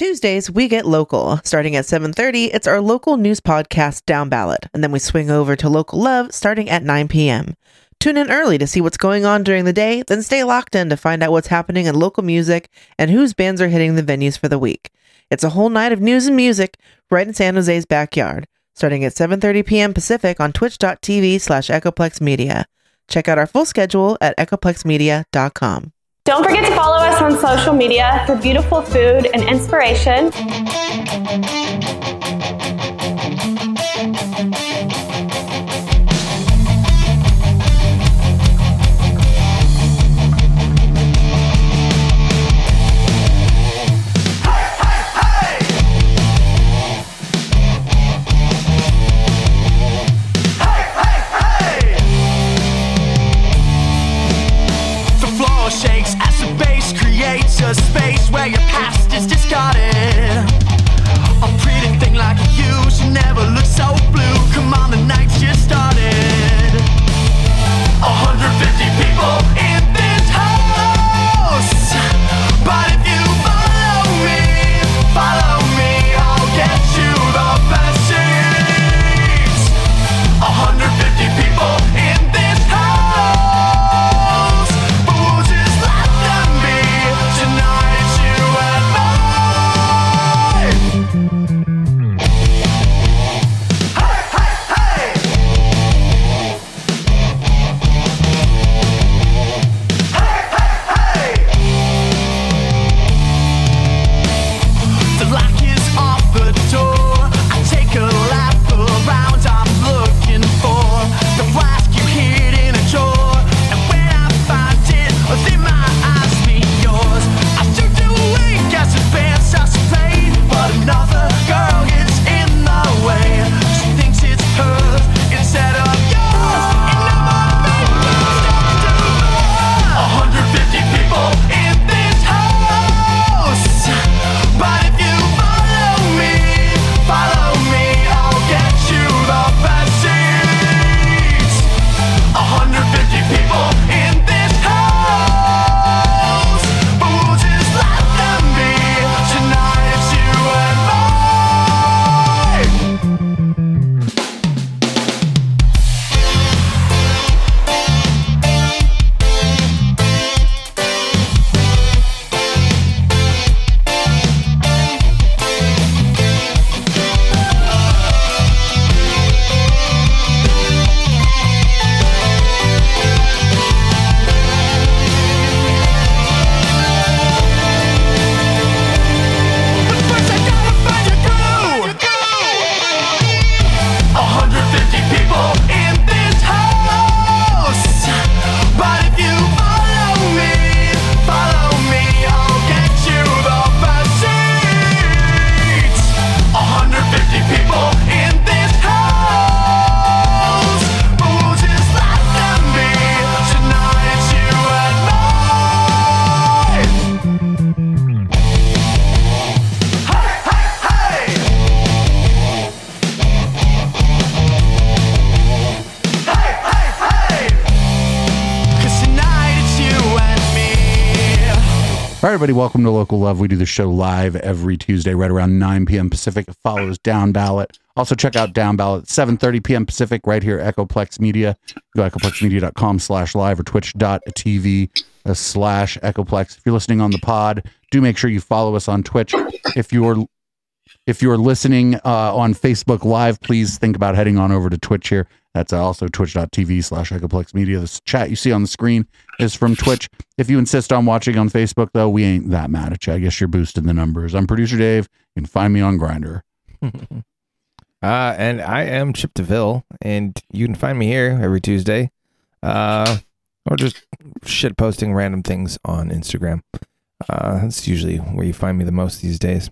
Tuesdays, we get local. Starting at 7:30, it's our local news podcast Down Ballot, and then we swing over to Local Love starting at 9 p.m. Tune in early to see what's going on during the day, then stay locked in to find out what's happening in local music and whose bands are hitting the venues for the week. It's a whole night of news and music right in San Jose's backyard, starting at 7:30 p.m. Pacific on twitch.tv slash echoplexmedia. Check out our full schedule at echoplexmedia.com. Don't forget to follow us on social media for beautiful food and inspiration. A space where your past is discarded. A pretty thing like you should never look so blue. Come on, the night's just started. 150 everybody, welcome to Local Love. We do the show live every Tuesday, right around 9 p.m. Pacific. It follows Down Ballot. Also, check out Down Ballot, 7.30 p.m. Pacific, right here, Echoplex Media. Go to echoplexmedia.com slash live or twitch.tv uh, slash Echoplex. If you're listening on the pod, do make sure you follow us on Twitch. If you're if you're listening uh, on Facebook Live, please think about heading on over to Twitch here. That's also twitch.tv slash Echoplex Media. This chat you see on the screen is from Twitch. If you insist on watching on Facebook, though, we ain't that mad at you. I guess you're boosting the numbers. I'm producer Dave. You can find me on Grindr. Uh, and I am Chip DeVille, and you can find me here every Tuesday, uh, or just shit posting random things on Instagram. Uh, that's usually where you find me the most these days,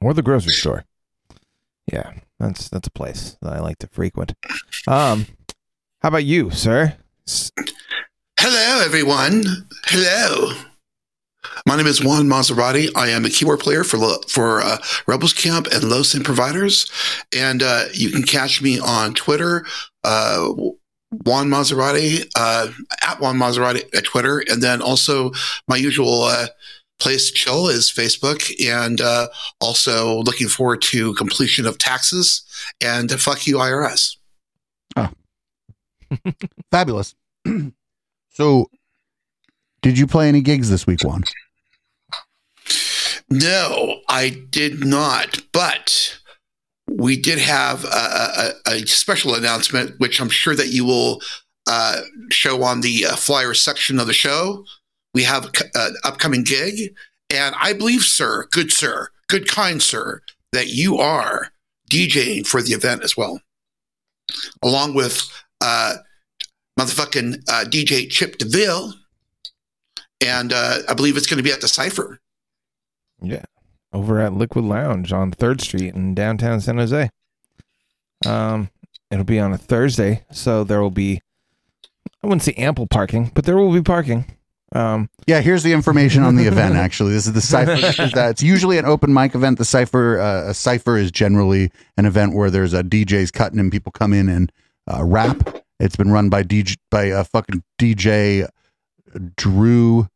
or the grocery store. Yeah, that's that's a place that I like to frequent. Um, how about you, sir? Hello, everyone. Hello. My name is Juan Maserati. I am a keyboard player for for uh, Rebels Camp and Low Sin Providers, and uh, you can catch me on Twitter, uh, Juan Maserati uh, at Juan Maserati at Twitter, and then also my usual uh, place to chill is Facebook, and uh, also looking forward to completion of taxes and fuck you IRS. Oh, Fabulous. so, did you play any gigs this week, Juan? No, I did not, but we did have a, a, a special announcement, which I'm sure that you will uh, show on the uh, flyer section of the show. We have an upcoming gig, and I believe, sir, good sir, good kind sir, that you are DJing for the event as well, along with uh, motherfucking uh, DJ Chip DeVille, and uh, I believe it's going to be at the Cipher. Yeah. Over at Liquid Lounge on 3rd Street in downtown San Jose. Um, it'll be on a Thursday, so there will be I wouldn't say ample parking, but there will be parking. Um, Yeah, here's the information on the event. Actually, this is the cipher. This is that. It's usually an open mic event. The cipher, uh, a cipher, is generally an event where there's a DJs cutting and people come in and uh, rap. It's been run by DJ by a fucking DJ Drew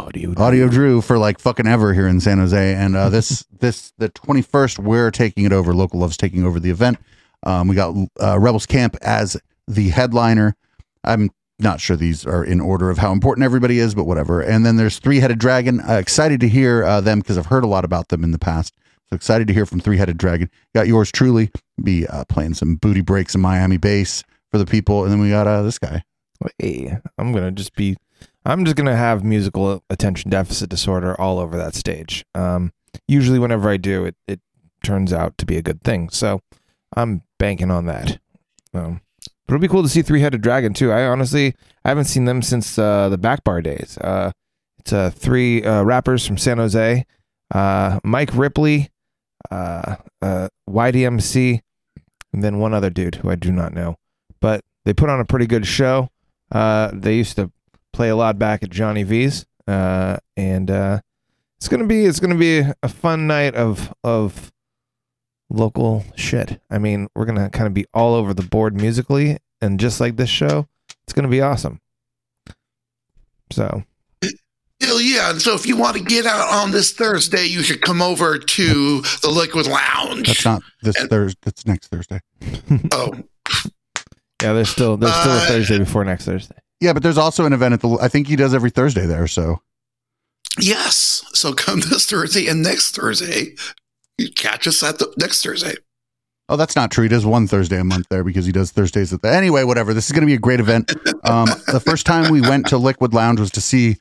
audio. Audio Drew for like fucking ever here in San Jose. And uh, this this the 21st, we're taking it over. Local Love's taking over the event. Um, we got uh, Rebels Camp as the headliner. I'm not sure these are in order of how important everybody is, but whatever. And then there's Three Headed Dragon. Uh, excited to hear uh, them because I've heard a lot about them in the past. So excited to hear from Three Headed Dragon. Got yours truly be uh, playing some booty breaks and Miami bass for the people. And then we got uh, this guy. Hey, I'm gonna just be. I'm just gonna have musical attention deficit disorder all over that stage. Um, usually, whenever I do, it it turns out to be a good thing. So I'm banking on that. Um, but it'll be cool to see Three Headed Dragon too. I honestly I haven't seen them since uh, the back bar days. Uh, it's uh, three uh, rappers from San Jose, uh, Mike Ripley, uh, YDMC, and then one other dude who I do not know. But they put on a pretty good show. Uh, they used to play a lot back at Johnny V's, uh, and uh, it's gonna be it's gonna be a fun night of of local shit. I mean, we're gonna kind of be all over the board musically, and just like this show, it's gonna be awesome. So Hell yeah. And so if you want to get out on this Thursday, you should come over to the Liquid Lounge. That's not this And- Thursday. That's next Thursday. oh, yeah, there's still there's still a Uh, Thursday before next Thursday. Yeah, but there's also an event at the. I think he does every Thursday there. So yes. So come this Thursday and next Thursday. You catch us at the next Thursday. Oh, that's not true. He does one Thursday a month there because he does Thursdays at the. Anyway, whatever. This is going to be a great event. Um, the first time we went to Liquid Lounge was to see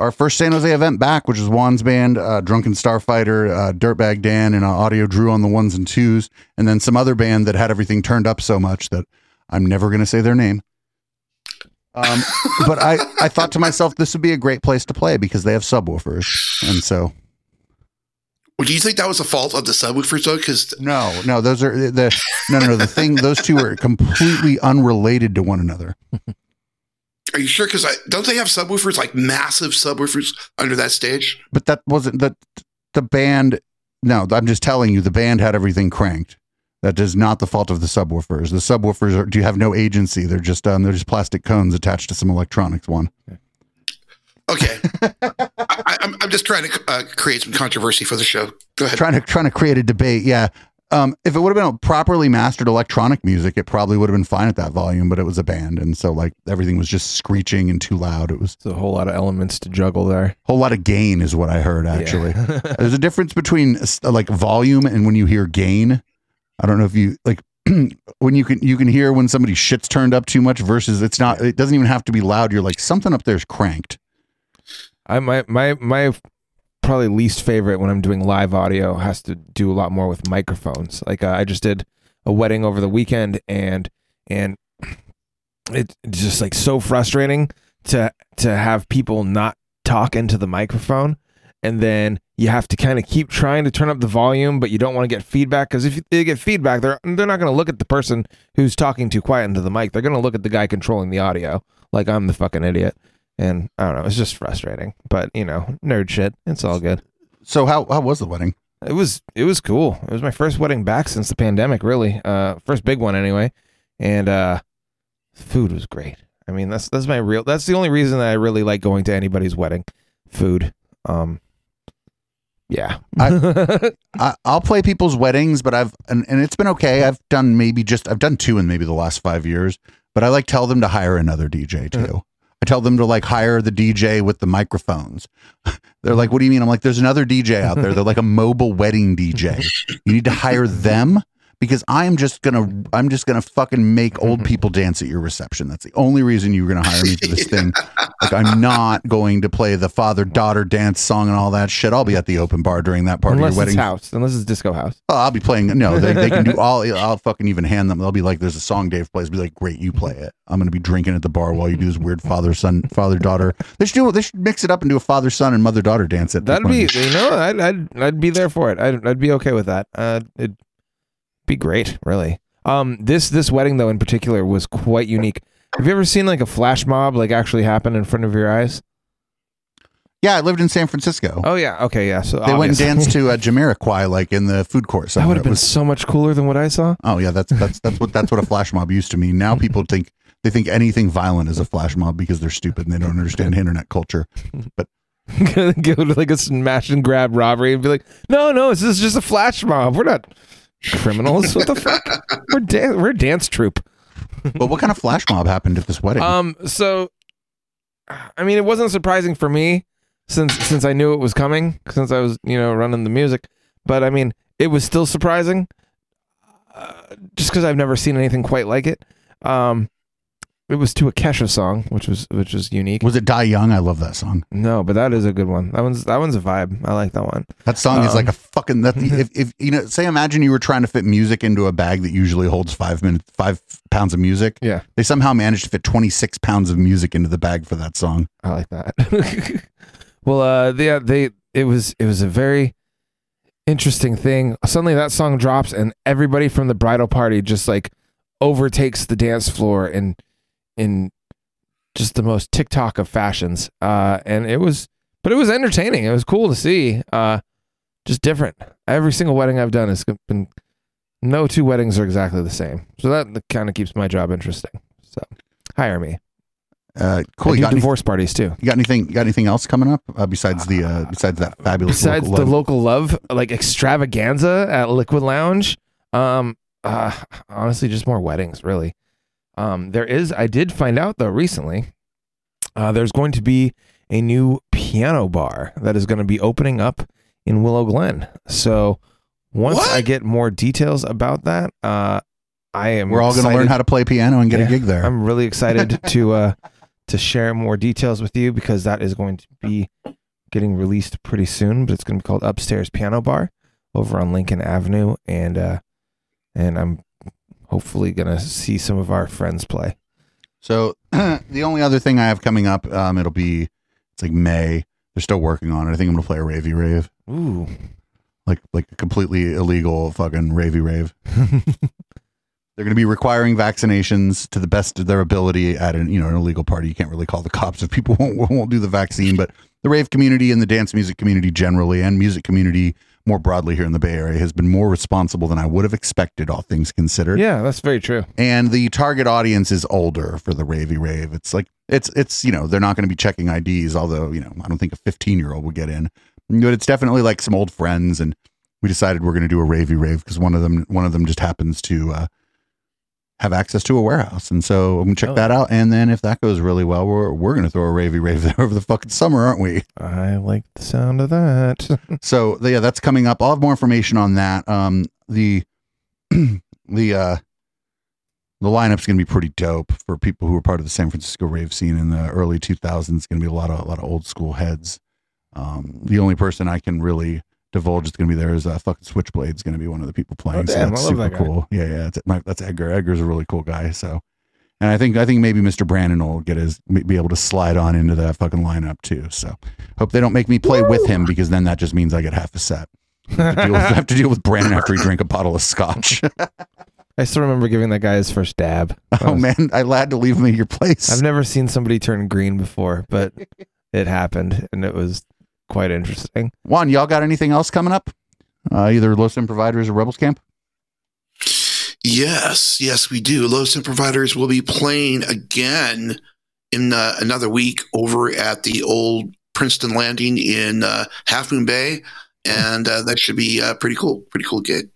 our first San Jose event back, which is Juan's band, uh, Drunken Starfighter, uh, Dirtbag Dan, and uh, Audio Drew on the ones and twos, and then some other band that had everything turned up so much that I'm never going to say their name. Um, but I, I thought to myself, this would be a great place to play because they have subwoofers, and so Well, do you think that was the fault of the subwoofers though? Because No, no, those are the no, no, no. The thing, those two are completely unrelated to one another. are you sure? Because don't they have subwoofers like massive subwoofers under that stage? But that wasn't the the band. No, I'm just telling you, the band had everything cranked. That is not the fault of the subwoofers. The subwoofers are, do you have no agency? They're just um, they're just plastic cones attached to some electronics. One. Okay, I, I'm, I'm just trying to uh, create some controversy for the show. Go ahead. trying to trying to create a debate. Yeah. Um, if it would have been a properly mastered electronic music, it probably would have been fine at that volume. But it was a band, and so like everything was just screeching and too loud. It was There's a whole lot of elements to juggle there. a whole lot of gain, is what I heard. Actually, Yeah. there's a difference between like volume and when you hear gain. I don't know if you like when you can you can hear when somebody shit's turned up too much versus it's not. It doesn't even have to be loud. You're like something up there's cranked. I my my my probably least favorite when I'm doing live audio has to do a lot more with microphones. Like uh, I just did a wedding over the weekend and and it's just like so frustrating to to have people not talk into the microphone. And then you have to kind of keep trying to turn up the volume but you don't want to get feedback because if they get feedback they're they're not going to look at the person who's talking too quiet into the mic. They're going to look at the guy controlling the audio like I'm the fucking idiot and I don't know, it's just frustrating. But you know, nerd shit. It's all good. So how how was the wedding? It was it was cool. It was my first wedding back since the pandemic, really. Uh first big one anyway. And uh food was great. I mean, that's that's my real that's the only reason that I really like going to anybody's wedding. food. Um, yeah. I, I'll play people's weddings, but I've and, and it's been okay. I've done maybe just I've done two in maybe the last five years, but I like tell them to hire another DJ too. I tell them to like hire the DJ with the microphones. They're like, "What do you mean?" I'm like, "There's another DJ out there. They're like a mobile wedding DJ. You need to hire them." Because I'm just gonna, I'm just gonna fucking make old people dance at your reception. That's the only reason you're gonna hire me for this thing. Like I'm not going to play the father daughter dance song and all that shit. I'll be at the open bar during that part unless of your it's wedding. house, unless it's disco house. Oh, I'll be playing. No, they, they can do all. I'll fucking even hand them. They'll be like, "There's a song Dave plays." Be like, "Great, you play it." I'm gonna be drinking at the bar while you do this weird father son, father daughter. They should do. They should mix it up and do a father son and mother daughter dance at. That'd be, you know, I'd, I'd, I'd be there for it. I'd, I'd be okay with that. Uh, it'd be great, really. Um, this, this wedding though, in particular, was quite unique. Have you ever seen like a flash mob like actually happen in front of your eyes? Yeah, I lived in San Francisco. Oh yeah, okay, yeah. So they went and danced to uh, Jamiroquai like in the food court. That would have been was- so much cooler than what I saw. Oh yeah, that's that's that's what that's what a flash mob used to mean. Now people think they think anything violent is a flash mob because they're stupid and they don't understand internet culture. But Go to like a smash and grab robbery and be like, no, no, this is just a flash mob. We're not criminals. what the fuck? We're dan- we're a dance troupe. but what kind of flash mob happened at this wedding? Um, so I mean, it wasn't surprising for me since since I knew it was coming, since I was you know running the music. But I mean, it was still surprising, uh, just because I've never seen anything quite like it. Um, it was to a Kesha song, which was which was unique. was it Die Young? I love that song. No, but that is a good one. That one's that one's a vibe. I like that one. That song is Um, like a fucking. That, if, if you know, say, imagine you were trying to fit music into a bag that usually holds five minutes, five pounds of music. Yeah. They somehow managed to fit twenty six pounds of music into the bag for that song. I like that. well, uh, yeah, they it was it was a very interesting thing. Suddenly, that song drops, and everybody from the bridal party just like overtakes the dance floor in in just the most TikTok of fashions. Uh, and it was, but it was entertaining. It was cool to see. Uh, just different. Every single wedding I've done has been. No two weddings are exactly the same, so that kind of keeps my job interesting. So, hire me. Uh, cool. I You got, any, divorce parties too. you got anything? You got anything else coming up uh, besides the uh, besides that fabulous besides local the love? local love like extravaganza at liquid lounge um uh honestly just more weddings really um there is i did find out though recently uh there's going to be a new piano bar that is going to be opening up in willow glen so once What? i get more details about that uh i am We're all going to learn how to play piano and get Yeah. a gig there. I'm really excited to uh to share more details with you because that is going to be getting released pretty soon. But it's going to be called Upstairs Piano Bar over on Lincoln Avenue, and uh and I'm hopefully gonna see some of our friends play. So the only other thing I have coming up, um, it'll be it's like May. They're still working on it. I think I'm gonna play a ravey rave, Ooh, like like a completely illegal fucking ravey rave. They're gonna be requiring vaccinations to the best of their ability at an you know an illegal party. You can't really call the cops if people won't won't do the vaccine, but the rave community and the dance music community generally and music community more broadly here in the Bay Area has been more responsible than I would have expected, all things considered. yeah, that's very true. and the target audience is older for the ravey rave. It's like it's it's you know they're not going to be checking IDs, although you know I don't think a 15 year old would get in, but it's definitely like some old friends, and we decided we're going to do a ravey rave because one of them one of them just happens to uh, have access to a warehouse, and so I'm gonna check Oh. that out, and then if that goes really well, we're we're going to throw a ravey rave there over the fucking summer, aren't we? I like the sound of that. So yeah, that's coming up. I'll have more information on that. Um, the the uh, the lineup's going to be pretty dope for people who were part of the San Francisco rave scene in the early 2000s. It's going to be a lot of a lot of old school heads. Um, the only person I can really divulge is going to be there is uh, fucking Switchblade is going to be one of the people playing. Oh, so damn, that's I love super that cool. Yeah, yeah, that's my, that's Edgar. Edgar's a really cool guy. So. And I think I think maybe Mr. Brandon will get his be able to slide on into that fucking lineup too. So hope they don't make me play with him because then that just means I get half a set. I have to deal with, I have to deal with Brandon after he drank a bottle of scotch. I still remember giving that guy his first dab. Oh was- man, I had to leave him at your place. I've never seen somebody turn green before, but it happened, and it was quite interesting. Juan, y'all got anything else coming up? Uh, either Los Providers or Rebels Camp? Yes, yes, we do. Low Sim Providers will be playing again in uh, another week over at the old Princeton Landing in uh, Half Moon Bay, and uh, that should be uh, pretty cool. Pretty cool gig.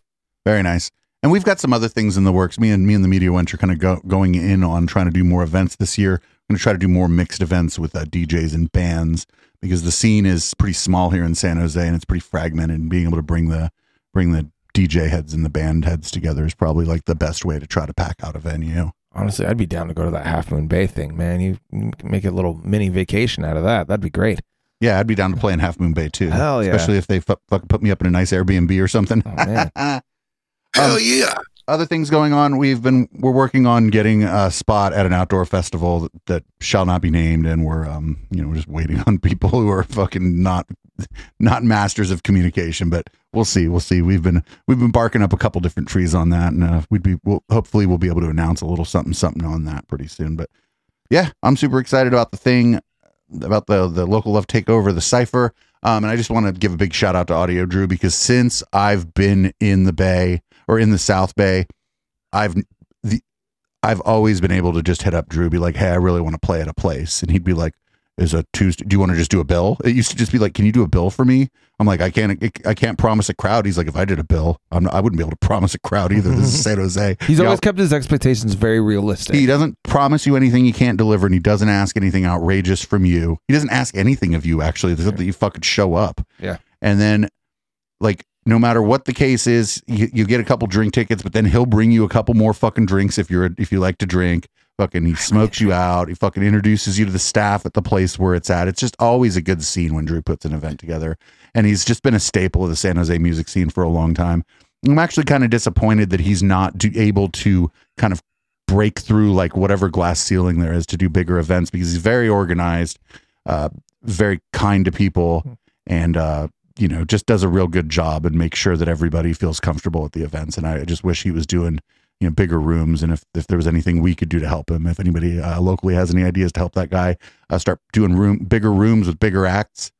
Very nice. And we've got some other things in the works. Me and me and the media wench are kind of go, going in on trying to do more events this year. I'm going to try to do more mixed events with uh, DJs and bands because the scene is pretty small here in San Jose and it's pretty fragmented. And being able to bring the bring the DJ heads and the band heads together is probably like the best way to try to pack out a venue. Honestly, I'd be down to go to that Half Moon Bay thing, man. You you make a little mini vacation out of that. That'd be great. Yeah, I'd be down to play in Half Moon Bay too. Hell yeah. Especially if they fu- fucking put me up in a nice Airbnb or something. Oh man. Hell Um, yeah! Other things going on. We've been we're working on getting a spot at an outdoor festival that, that shall not be named and we're um you know we're just waiting on people who are fucking not not masters of communication but we'll see we'll see. We've been we've been barking up a couple different trees on that and uh, we'd be we'll, hopefully we'll be able to announce a little something something on that pretty soon but yeah i'm super excited about the thing about the the local love takeover the cipher. Um, and I just want to give a big shout out to Audio Drew because since I've been in the Bay or in the South Bay, I've the I've always been able to just hit up Drew, be like, "Hey, I really want to play at a place," and he'd be like, "Is a Tuesday? Do you want to just do a bill?" It used to just be like, "Can you do a bill for me?" I'm like, "I can't. I can't promise a crowd." He's like, "If I did a bill, I'm not, I wouldn't be able to promise a crowd either." This is San Jose. He's You know, always kept his expectations very realistic. he doesn't promise you anything he can't deliver, and he doesn't ask anything outrageous from you. He doesn't ask anything of you, actually, except that you fucking show up. Yeah. And then, like, no matter what the case is, you, you get a couple drink tickets, but then he'll bring you a couple more fucking drinks if you're if you like to drink. Fucking, he smokes you out. He fucking introduces you to the staff at the place where it's at. It's just always a good scene when Drew puts an event together, and he's just been a staple of the San Jose music scene for a long time. I'm actually kind of disappointed that he's not do, able to kind of break through like whatever glass ceiling there is to do bigger events because he's very organized, uh, very kind to people, and uh, you know just does a real good job and makes sure that everybody feels comfortable at the events. And I just wish he was doing you know bigger rooms and if if there was anything we could do to help him, if anybody uh, locally has any ideas to help that guy uh, start doing room bigger rooms with bigger acts.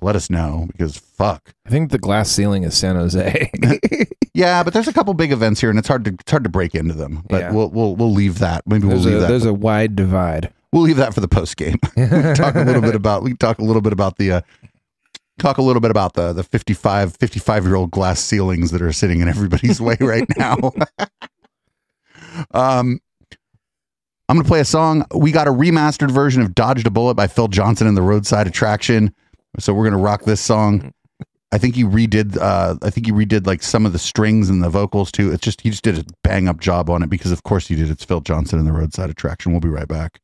Let us know because fuck. I think the glass ceiling is San Jose. Yeah, but there's a couple big events here, and it's hard to it's hard to break into them. But Yeah. we'll we'll we'll leave that. Maybe we'll leave a that. there's a wide divide. we'll leave that for the post game. talk a little bit about we can talk a little bit about the uh, talk a little bit about the the 55 55 year old glass ceilings that are sitting in everybody's way right now. um I'm going to play a song. We got a remastered version of Dodged a Bullet by Phil Johnson and the Roadside Attraction. So we're going to rock this song. I think he redid uh I think he redid like some of the strings and the vocals too. It's just he just did a bang up job on it because of course he did. It's Phil Johnson and the Roadside Attraction. We'll be right back.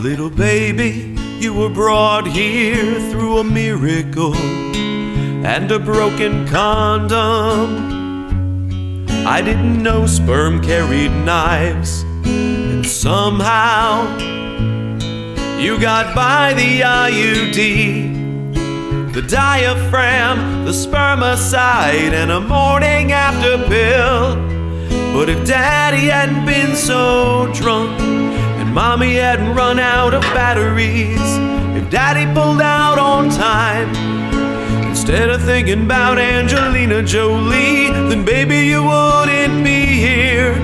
Little baby, you were brought here through a miracle and a broken condom. I didn't know sperm carried knives, and somehow you got by the IUD, the diaphragm, the spermicide, and a morning after pill. But if daddy hadn't been so drunk, mommy hadn't run out of batteries, if daddy pulled out on time, instead of thinking about Angelina Jolie, then baby you wouldn't be here.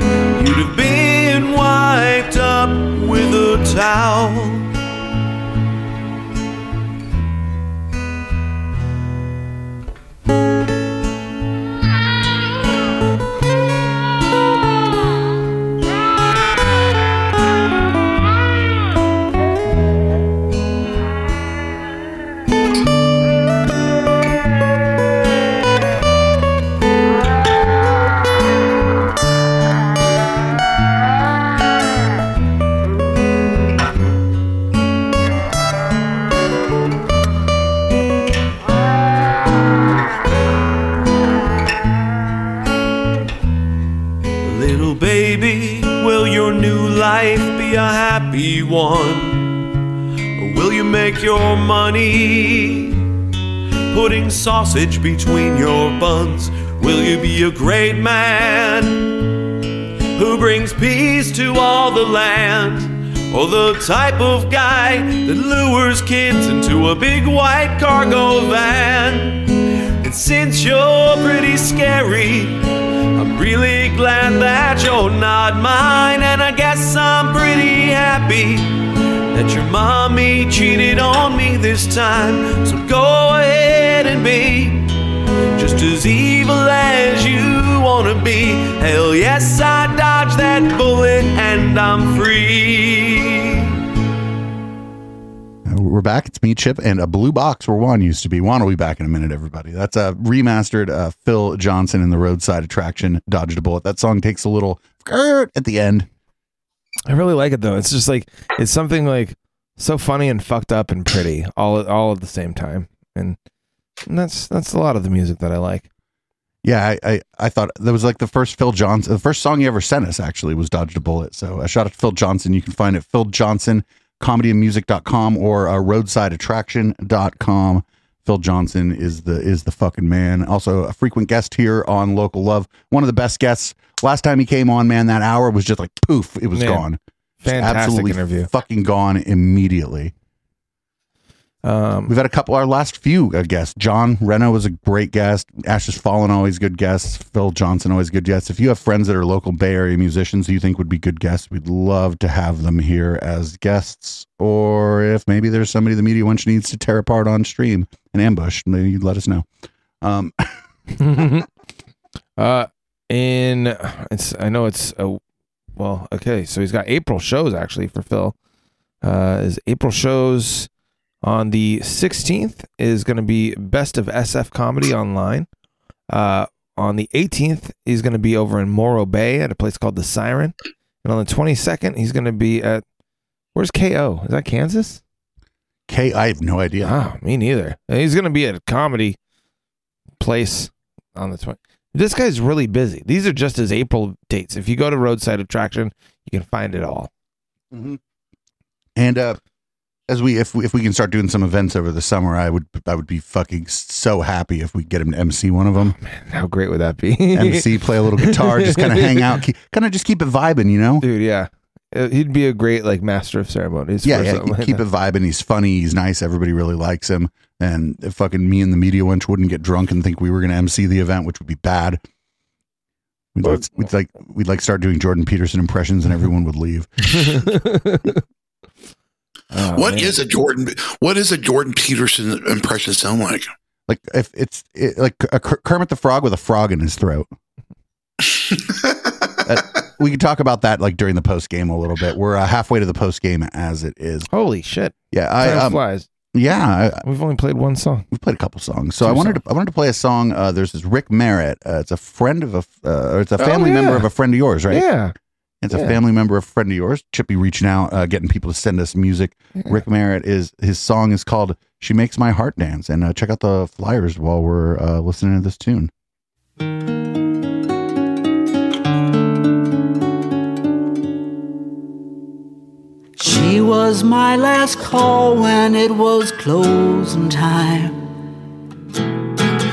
You'd have been wiped up with a towel. Or will you make your money putting sausage between your buns? Will you be a great man who brings peace to all the land? Or the type of guy that lures kids into a big white cargo van? And since you're pretty scary, Really glad that you're not mine, and I guess I'm pretty happy that your mommy cheated on me this time. So go ahead and be just as evil as you wanna be. Hell yes, I dodged that bullet and I'm free. Uh, We're back. It's me, Chip, and a blue box where Juan used to be. Juan will be back in a minute, everybody. That's a remastered uh, Phil Johnson in the roadside attraction, Dodged a Bullet. That song takes a little at the end. I really like it though. It's just like it's something like so funny and fucked up and pretty all all at the same time, and, and that's that's a lot of the music that I like. Yeah, I, I, I thought that was like the first Phil Johnson, the first song he ever sent us actually was Dodged a Bullet. So a shout out to Phil Johnson. You can find it Phil Johnson, comedyandmusic.com or uh, roadsideattraction.com. Phil Johnson is the is the fucking man. Also a frequent guest here on Local Love. One of the best guests. Last time he came on, man, that hour was just like poof, it was Man, gone. Fantastic absolutely interview. fucking gone immediately. Um, We've had a couple. Our last few uh, guests. John Reno was a great guest. Ashes Fallen always good guests. Phil Johnson always good guests. If you have friends that are local Bay Area musicians you think would be good guests, we'd love to have them here as guests. Or if maybe there's somebody the media wench needs to tear apart on stream and ambush, maybe you'd let us know. Um, uh, in it's I know it's a well okay, so he's got April shows actually for Phil. Uh, is April shows on the 16th is going to be Best of SF Comedy online. Uh, on the 18th, he's going to be over in Morro Bay at a place called the Siren, and on the 22nd, he's going to be at where's KO? Is that Kansas? K, I have no idea. Oh, me neither. He's going to be at a comedy place on the 20. This guy's really busy. These are just his April dates. If you go to Roadside Attraction, you can find it all. And uh, as we if we, if we can start doing some events over the summer, I would I would be fucking so happy if we get him to MC one of them. How great would that be? MC, play a little guitar, just kind of hang out, kind of just keep it vibing, you know? Dude, yeah. Uh, He'd be a great like master of ceremonies. Yeah, for yeah. something like Keep that. it vibing. He's funny. He's nice. Everybody really likes him. And if fucking me and the media wench wouldn't get drunk and think we were going to MC the event, which would be bad. We'd like, we'd like we'd like start doing Jordan Peterson impressions, and everyone would leave. Oh, What man. is a Jordan? What is a Jordan Peterson impression sound like? Like if it's it, like a Kermit the Frog with a frog in his throat. Uh, we could talk about that like during the post game a little bit. We're uh, halfway to the post game as it is. Holy shit. Yeah, Time I um, flies. yeah. I, We've only played one song. We've played a couple songs. So Two I wanted songs. to I wanted to play a song. Uh, there's this Rick Merritt. Uh, it's a friend of a f- uh, or it's a Oh, family member of a friend of yours, right? Yeah. It's a family member of a friend of yours. Chippy reaching out, uh, getting people to send us music. Rick Merritt is his song is called "She Makes My Heart Dance," and uh, check out the flyers while we're uh, listening to this tune. She was my last call when it was closing time.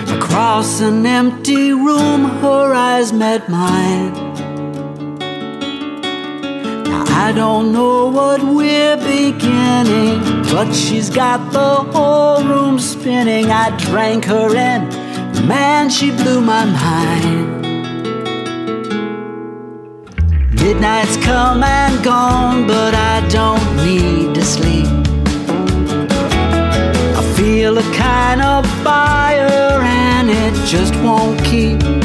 Across an empty room, her eyes met mine. I don't know what we're beginning, but she's got the whole room spinning. I drank her in, man, she blew my mind. Midnight's come and gone, but I don't need to sleep. I feel a kind of fire and it just won't keep.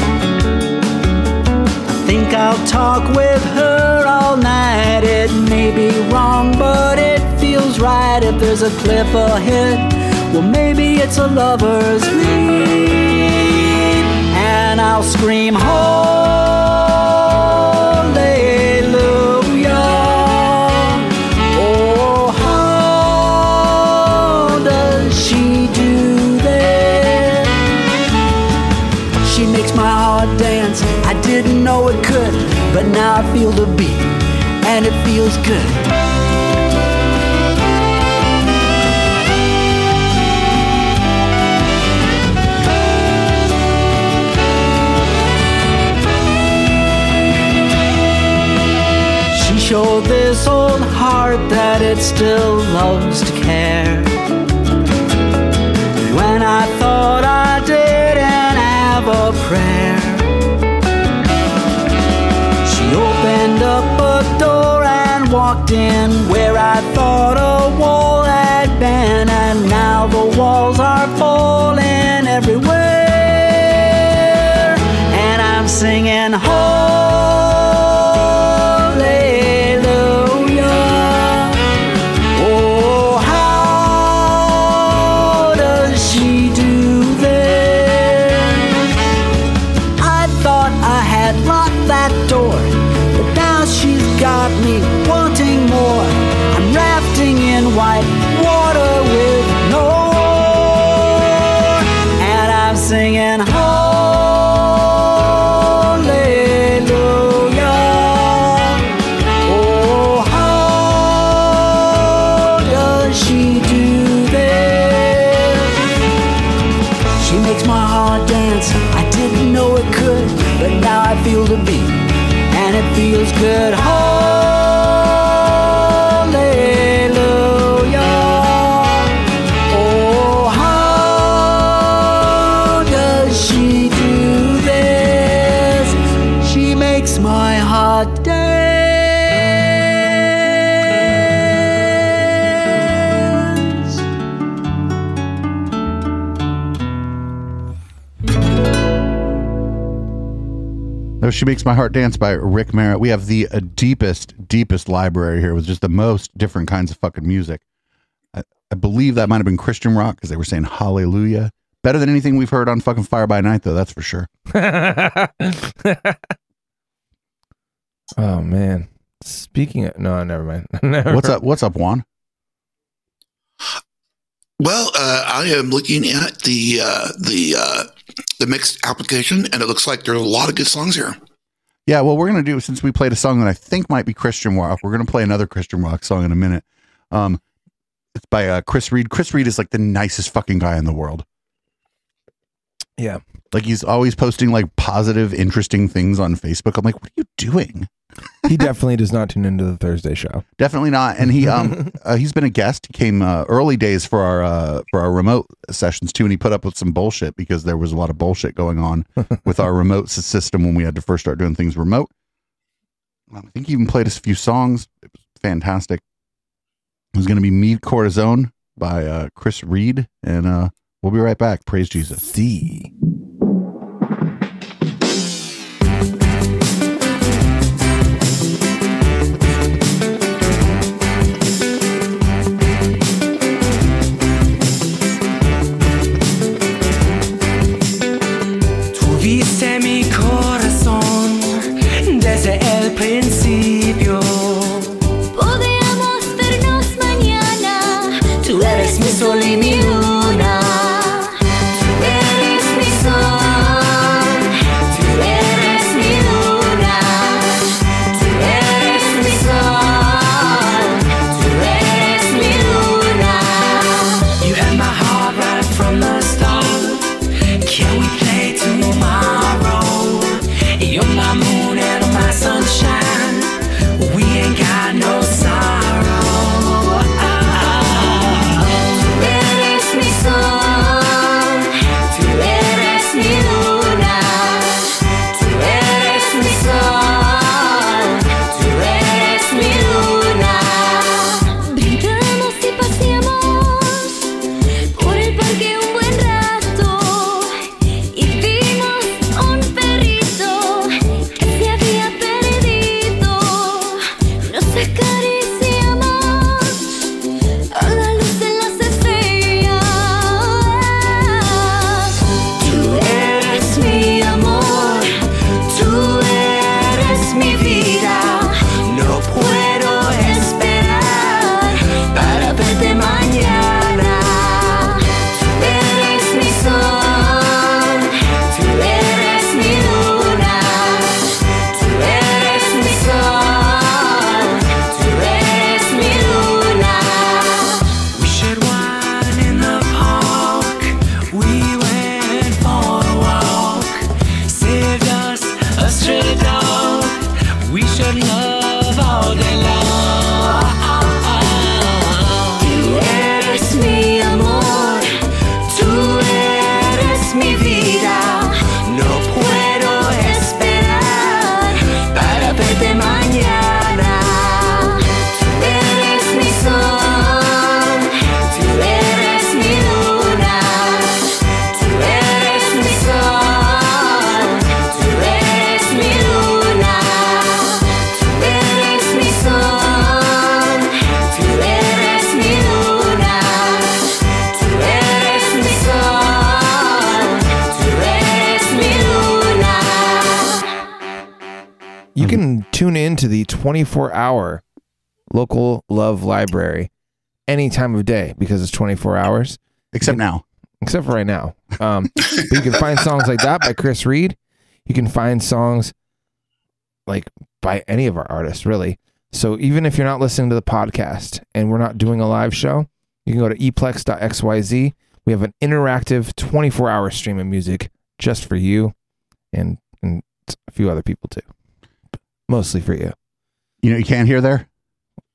Think I'll talk with her all night. It may be wrong, but it feels right if there's a cliff ahead. Well, maybe it's a lover's lead. And I'll scream, Hallelujah. I feel the beat, and it feels good. She showed this old heart that it still loves to care. Walked in where I thought a wall had been, and now the walls are falling everywhere. She Makes My Heart Dance by Rick Merritt. We have the uh, deepest, deepest library here with just the most different kinds of fucking music. I, I believe that might have been Christian rock because they were saying hallelujah. Better than anything we've heard on fucking Fire by Night, though, that's for sure. oh man. Speaking of no, never mind. Never What's up? What's up, Juan? Well, uh, I am looking at the uh, the uh, the mixed application, and it looks like there are a lot of good songs here. Yeah, well, we're gonna do since we played a song that I think might be Christian rock. We're gonna play another Christian rock song in a minute. Um, it's by uh, Chris Reed. Chris Reed is like the nicest fucking guy in the world. Yeah. Like he's always posting like positive, interesting things on Facebook. I'm like, what are you doing? He definitely does not tune into the Thursday show. Definitely not. And he um uh, he's been a guest. He came uh, early days for our uh, for our remote sessions too, and he put up with some bullshit because there was a lot of bullshit going on with our remote system when we had to first start doing things remote. Um, I think he even played us a few songs. It was fantastic. It was going to be "Mead Cortisone" by uh, Chris Reed, and uh, we'll be right back. Praise Jesus. See. 24 hour local love library any time of day because it's 24 hours Except now. except for right now. Um, but you can find songs like that by Chris Reed. You can find songs like by any of our artists, really. So even if you're not listening to the podcast and we're not doing a live show, you can go to eplex.xyz. We have an interactive 24 hour stream of music just for you and, and a few other people too. Mostly for you. You know, you can't hear there.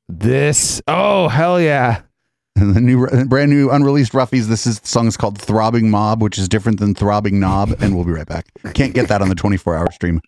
This, oh, hell yeah. the new, brand new, unreleased Ruffies. This is the song is called "Throbbing Mob," which is different than "Throbbing Knob," and we'll be right back. Can't get that on the 24 hour stream.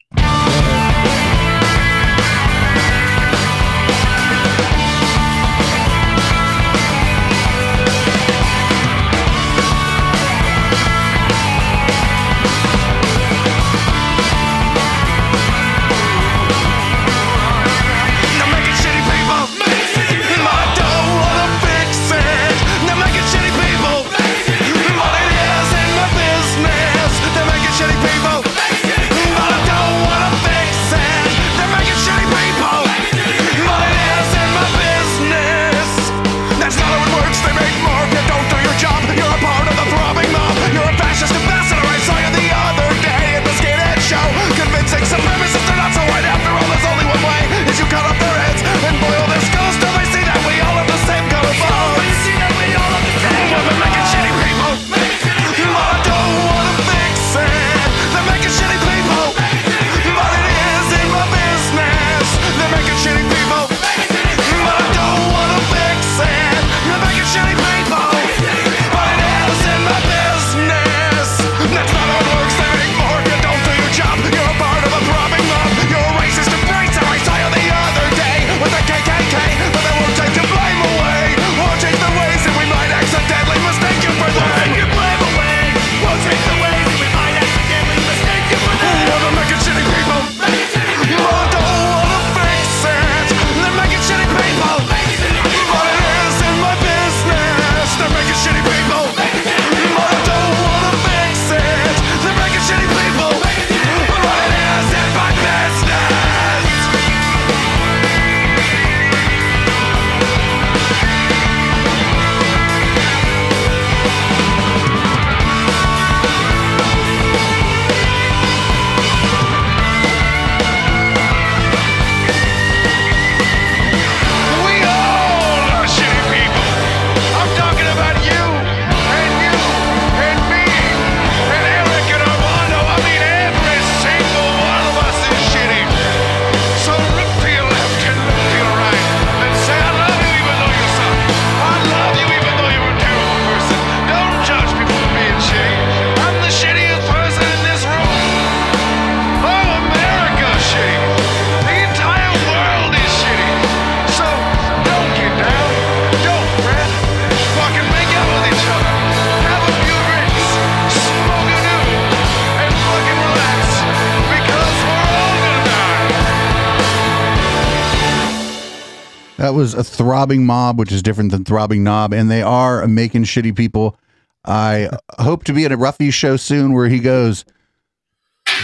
That was a throbbing mob, which is different than throbbing knob, and they are making shitty people. I hope to be at a Ruffy show soon where he goes,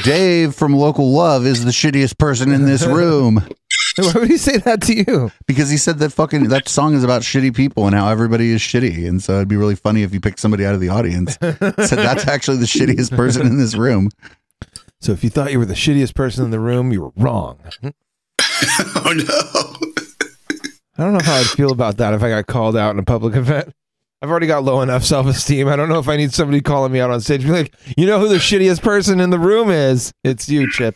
Dave from Local Love is the shittiest person in this room. Why would he say that to you? Because he said that fucking that song is about shitty people and how everybody is shitty. And so it'd be really funny if you picked somebody out of the audience. said that's actually the shittiest person in this room. So if you thought you were the shittiest person in the room, you were wrong. Oh no. I don't know how I'd feel about that if I got called out in a public event. I've already got low enough self esteem. I don't know if I need somebody calling me out on stage. Be like, you know who the shittiest person in the room is? It's you, Chip.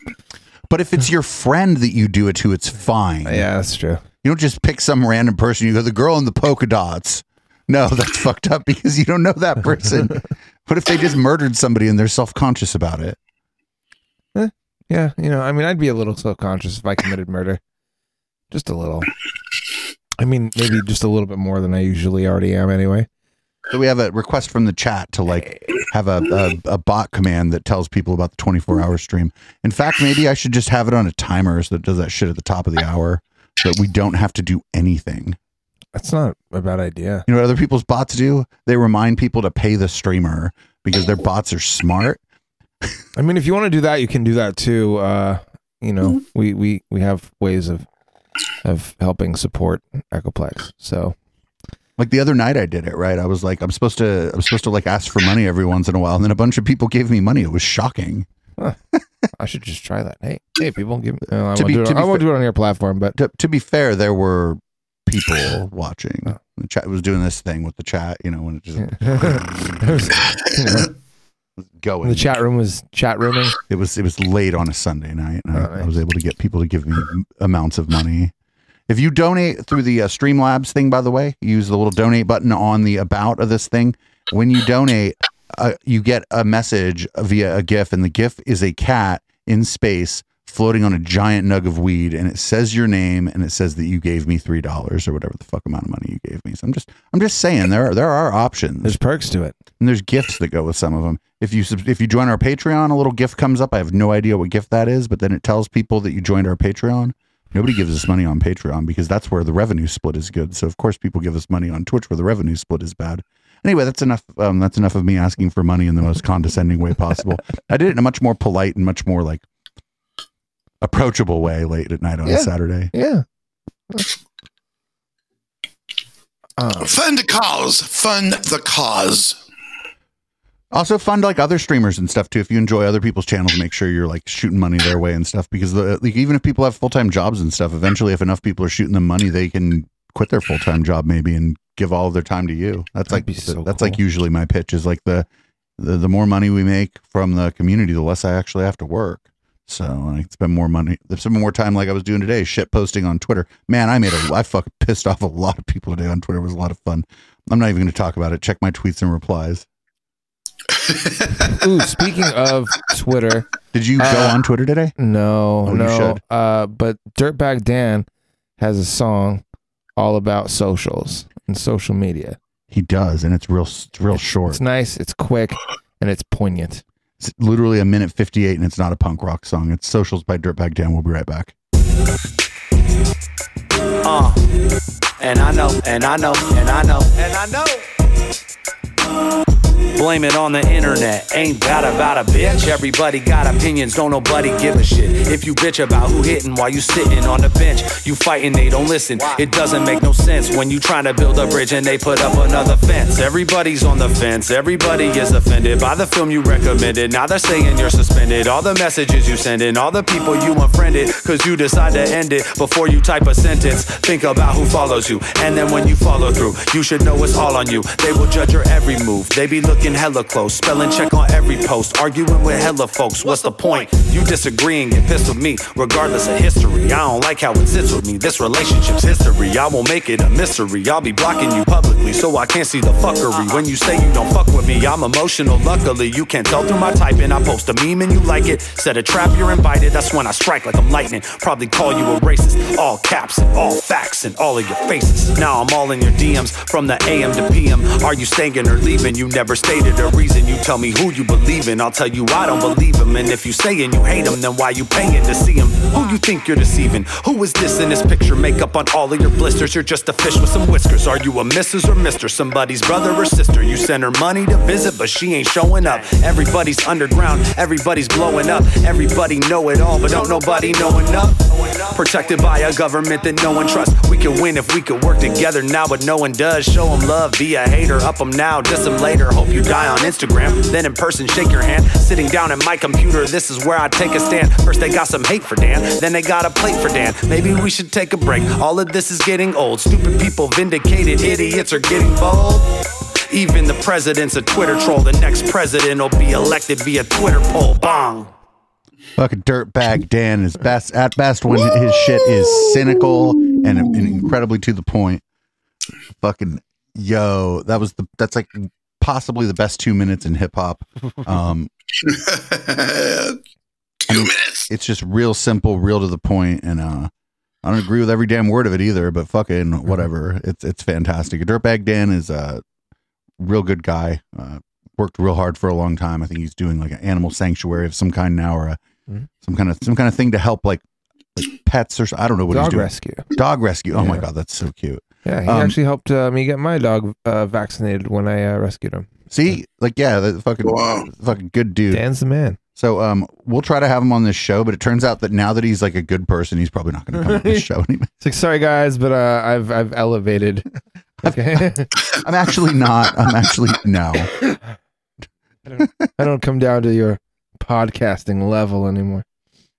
But if it's your friend that you do it to, it's fine. Yeah, that's true. You don't just pick some random person. You go, the girl in the polka dots. No, that's fucked up because you don't know that person. what if they just murdered somebody and they're self conscious about it? Eh, yeah, you know, I mean, I'd be a little self conscious if I committed murder. Just a little. I mean, maybe just a little bit more than I usually already am anyway. So we have a request from the chat to like have a, a, a bot command that tells people about the 24 hour stream. In fact, maybe I should just have it on a timer so that does that shit at the top of the hour so that we don't have to do anything. That's not a bad idea. You know what other people's bots do? They remind people to pay the streamer because their bots are smart. I mean, if you want to do that, you can do that too. Uh, you know, we we we have ways of of helping support Echoplex. So Like the other night, I did it right. I was like, I'm supposed to, I'm supposed to like ask for money every once in a while, and then a bunch of people gave me money. It was shocking. I should just try that. Hey, hey, people, give. Uh, I, To won't be- do it, to be I won't fa- do it on your platform, but To, to be fair, there were people watching. The chat was doing this thing with the chat, you know, when it just was, going. the chat room was chat rooming. It was it was late on a Sunday night, and I, Oh, I was able to get people to give me amounts of money. If you donate through the uh, Streamlabs thing, by the way, use the little donate button on the about of this thing. When you donate, uh, you get a message via a GIF, and the GIF is a cat in space floating on a giant nug of weed, and it says your name, and it says that you gave me three dollars or whatever the fuck amount of money you gave me. So I'm just I'm just saying there are, there are options. There's perks to it. And there's gifts that go with some of them. If you if you join our Patreon, a little gift comes up. I have no idea what gift that is, but then it tells people that you joined our Patreon. Nobody gives us money on Patreon because that's where the revenue split is good. So of course people give us money on Twitch where the revenue split is bad. Anyway, that's enough. Um, that's enough of me asking for money in the most condescending way possible. I did it in a much more polite and much more like approachable way late at night on Yeah. a Saturday. Yeah. Um, Fund the cause. Fund the cause. Also fund like other streamers and stuff too. If you enjoy other people's channels, make sure you're like shooting money their way and stuff. Because the, like, even if people have full time jobs and stuff, eventually, if enough people are shooting them money, they can quit their full time job maybe and give all of their time to you. That's like That'd be so that's like usually my pitch is like the, the the more money we make from the community, the less I actually have to work. So I spend more money, spend more time like I was doing today, shit posting on Twitter. Man, I made a, I fucking pissed off a lot of people today on Twitter. It was a lot of fun. I'm not even going to talk about it. Check my tweets and replies. Ooh, speaking of Twitter, Did you go Uh, on Twitter today? no, Oh, you no. should. Uh, but Dirtbag Dan has a song all about socials and social media. He does, and it's real, it's real short. It's nice, it's quick, and it's poignant. It's literally a minute fifty-eight, and it's not a punk rock song. It's "Socials" by Dirtbag Dan. We'll be right back. Uh, and I know, and I know, and I know, and I know. Blame it on the internet. Ain't that about a bitch? Everybody got opinions, don't nobody give a shit. If you bitch about who hitting while you sitting on the bench, you fighting, they don't listen. It doesn't make no sense when you trying to build a bridge and they put up another fence. Everybody's on the fence, everybody is offended by the film you recommended. Now they're saying you're suspended. All the messages you sending, all the people you unfriended, cause you decide to end it before you type a sentence. Think about who follows you, and then when you follow through, you should know it's all on you. They will judge your every move. They be looking hella close, spelling check on every post, arguing with hella folks. What's the point? You disagree and get pissed with me, regardless of history. I don't like how it sits with me. This relationship's history. I won't make it a mystery. I'll be blocking you publicly so I can't see the fuckery. When you say you don't fuck with me, I'm emotional. Luckily, you can't tell through my typing. I post a meme and you like it. Set a trap, you're invited. That's when I strike like I'm lightning. Probably call you a racist. All caps and all facts and all of your faces. Now I'm all in your DMs from the AM to PM. Are you staying or leaving? You never stated a reason. You tell me who you believe in. I'll tell you I don't believe him. And if you saying you hate him, then why you paying to see him? Who you think you're deceiving? Who is this in this picture? Makeup on all of your blisters. You're just a fish with some whiskers. Are you a Mrs. or Mr. Somebody's brother or sister? You send her money to visit, but she ain't showing up. Everybody's underground. Everybody's blowing up. Everybody know it all, but don't nobody know enough. Protected by a government that no one trusts. We could win if we could work together now, but no one does. Show them love, be a hater. Up them now, diss them later. Hope you die on Instagram. Then in person, shake your hand. Sitting down at my computer, this is where I take a stand. First, they got some hate for Dan, then they got a plate for Dan. Maybe we should take a break. All of this is getting old. Stupid people vindicated, idiots are getting bold. Even the president's a Twitter troll. The next president will be elected via Twitter poll. Bong. Fucking Dirtbag Dan is best at best when his shit is cynical and, and incredibly to the point. Fucking yo, that was the that's like possibly the best two minutes in hip hop. Um, Two minutes. it's just real simple, real to the point, and uh, I don't agree with every damn word of it either. But fucking whatever, it's it's fantastic. Dirtbag Dan is a real good guy. Uh, worked real hard for a long time. I think he's doing like an animal sanctuary of some kind now, or a, Mhm. some kind of some kind of thing to help like like pets or I don't know what he's Dog doing. rescue. Dog rescue. Oh my god, that's so cute. Yeah, he Um, actually helped uh, me get my dog uh, vaccinated when I uh, rescued him. See, like yeah, the fucking Wow. fucking good dude. Dan's the man. So um, we'll try to have him on this show, but it turns out that now that he's like a good person, he's probably not going to come on this show anymore. It's like, sorry guys, but uh, I've I've elevated. Okay, I'm actually not. I'm actually no. I don't come down to your podcasting level anymore.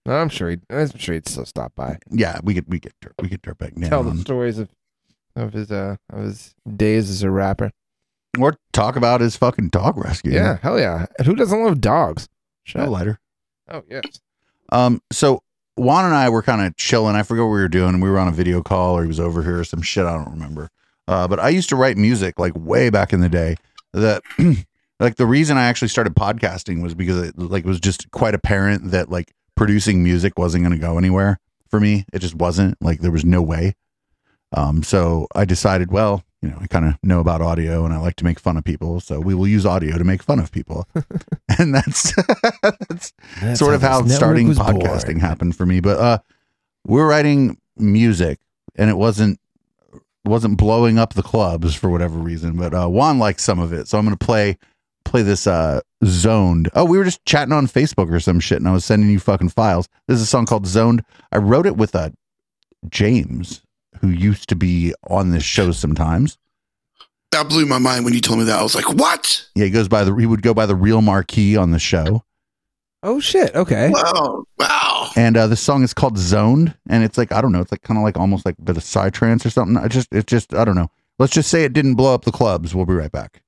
I'm sure he. I'm sure he'd still stop by. Yeah, we get we get dirt, we get Dirtbag Dan. Tell the stories of of his uh of his days as a rapper. or talk about his fucking dog rescue. Yeah, hell yeah. And who doesn't love dogs? no lighter. Oh yes. Um, so Juan and I were kind of chilling. I forget what we were doing. We were on a video call, or he was over here, or some shit. I don't remember. Uh, but I used to write music like way back in the day. That like the reason I actually started podcasting was because it like it was just quite apparent that like producing music wasn't going to go anywhere for me. It just wasn't like there was no way. Um, so I decided, well, you know, I kind of know about audio and I like to make fun of people, so we will use audio to make fun of people, and that's that's, That's sort of how how starting podcasting born. happened for me. But uh, we're writing music, and it wasn't wasn't blowing up the clubs for whatever reason. But uh, Juan likes some of it, so I'm gonna play play this uh zoned. Oh, we were just chatting on Facebook or some shit, and I was sending you fucking files. This is a song called Zoned. I wrote it with uh James, who used to be on this show sometimes. That blew my mind when you told me that. I was like, what? Yeah, he goes by the he would go by the real marquee on the show. Oh shit. Okay. Wow. Wow. And uh, this song is called Zoned, and it's like I don't know, it's like kind of like almost like a bit of psytrance or something. I just, it's just, I don't know. Let's just say it didn't blow up the clubs. We'll be right back.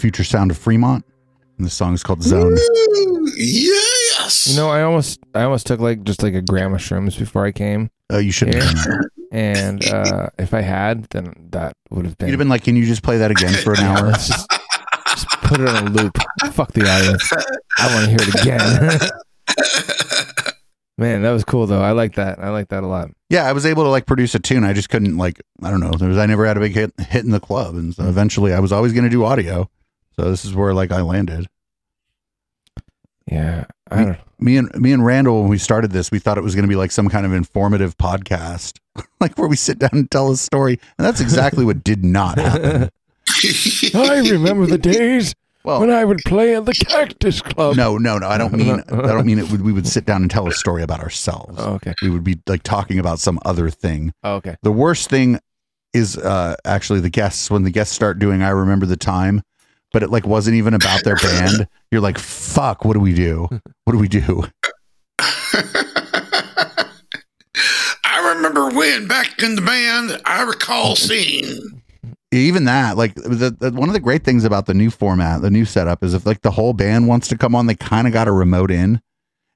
Future Sound of Fremont. And the song is called Zone. Yes. You know, I almost I almost took like just like a gram of shrooms before I came, Uh, you should have Yeah. done that. and uh, if I had, then that would have been. You'd have been like, can you just play that again for an hour? Just, just put it on a loop. Fuck the audience. I want to hear it again. Man, that was cool though. I like that. I like that a lot. Yeah, I was able to like produce a tune. I just couldn't like I don't know. There was I never had a big hit hit in the club, and so eventually I was always going to do audio. So this is where like I landed. Yeah, I don't. Me and me and Randall when we started this, we thought it was going to be like some kind of informative podcast, like where we sit down and tell a story, and that's exactly what did not happen. I remember the days Well, when I would play at the Cactus Club. no, no, no. I don't mean I don't mean it. Would, we would sit down and tell a story about ourselves. Oh, okay. We would be like talking about some other thing. Oh, okay. The worst thing is uh actually the guests when the guests start doing I remember the time, but it like wasn't even about their band. You're like, fuck, what do we do? What do we do? I remember when back in the band, I recall seeing. Even that, like the, the one of the great things about the new format, the new setup is if like the whole band wants to come on, they kind of got a remote in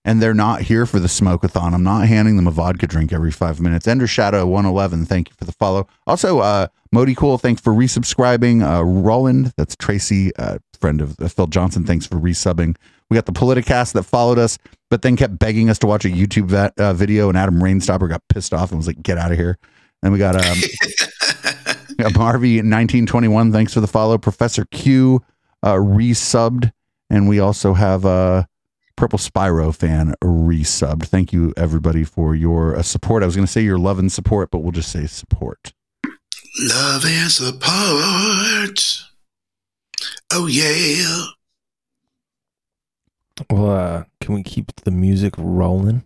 and they're not here for the smoke-a-thon. I'm not handing them a vodka drink every five minutes. Ender Shadow 111, thank you for the follow. Also, uh, Modi Cool, thanks for resubscribing. Uh, Roland, that's Tracy, uh, friend of uh, Phil Johnson, thanks for resubbing. We got the Politicast that followed us, but then kept begging us to watch a YouTube va- uh, video, and Adam Rainstopper got pissed off and was like, "Get out of here." Then we got um, we got Marvy 1921, thanks for the follow. Professor Q uh, resubbed, and we also have uh, Purple Spyro fan resubbed. Thank you everybody for your uh, support. I was going to say your love and support, but we'll just say support. Love and support. Oh, yeah. Well, uh, can we keep the music rolling?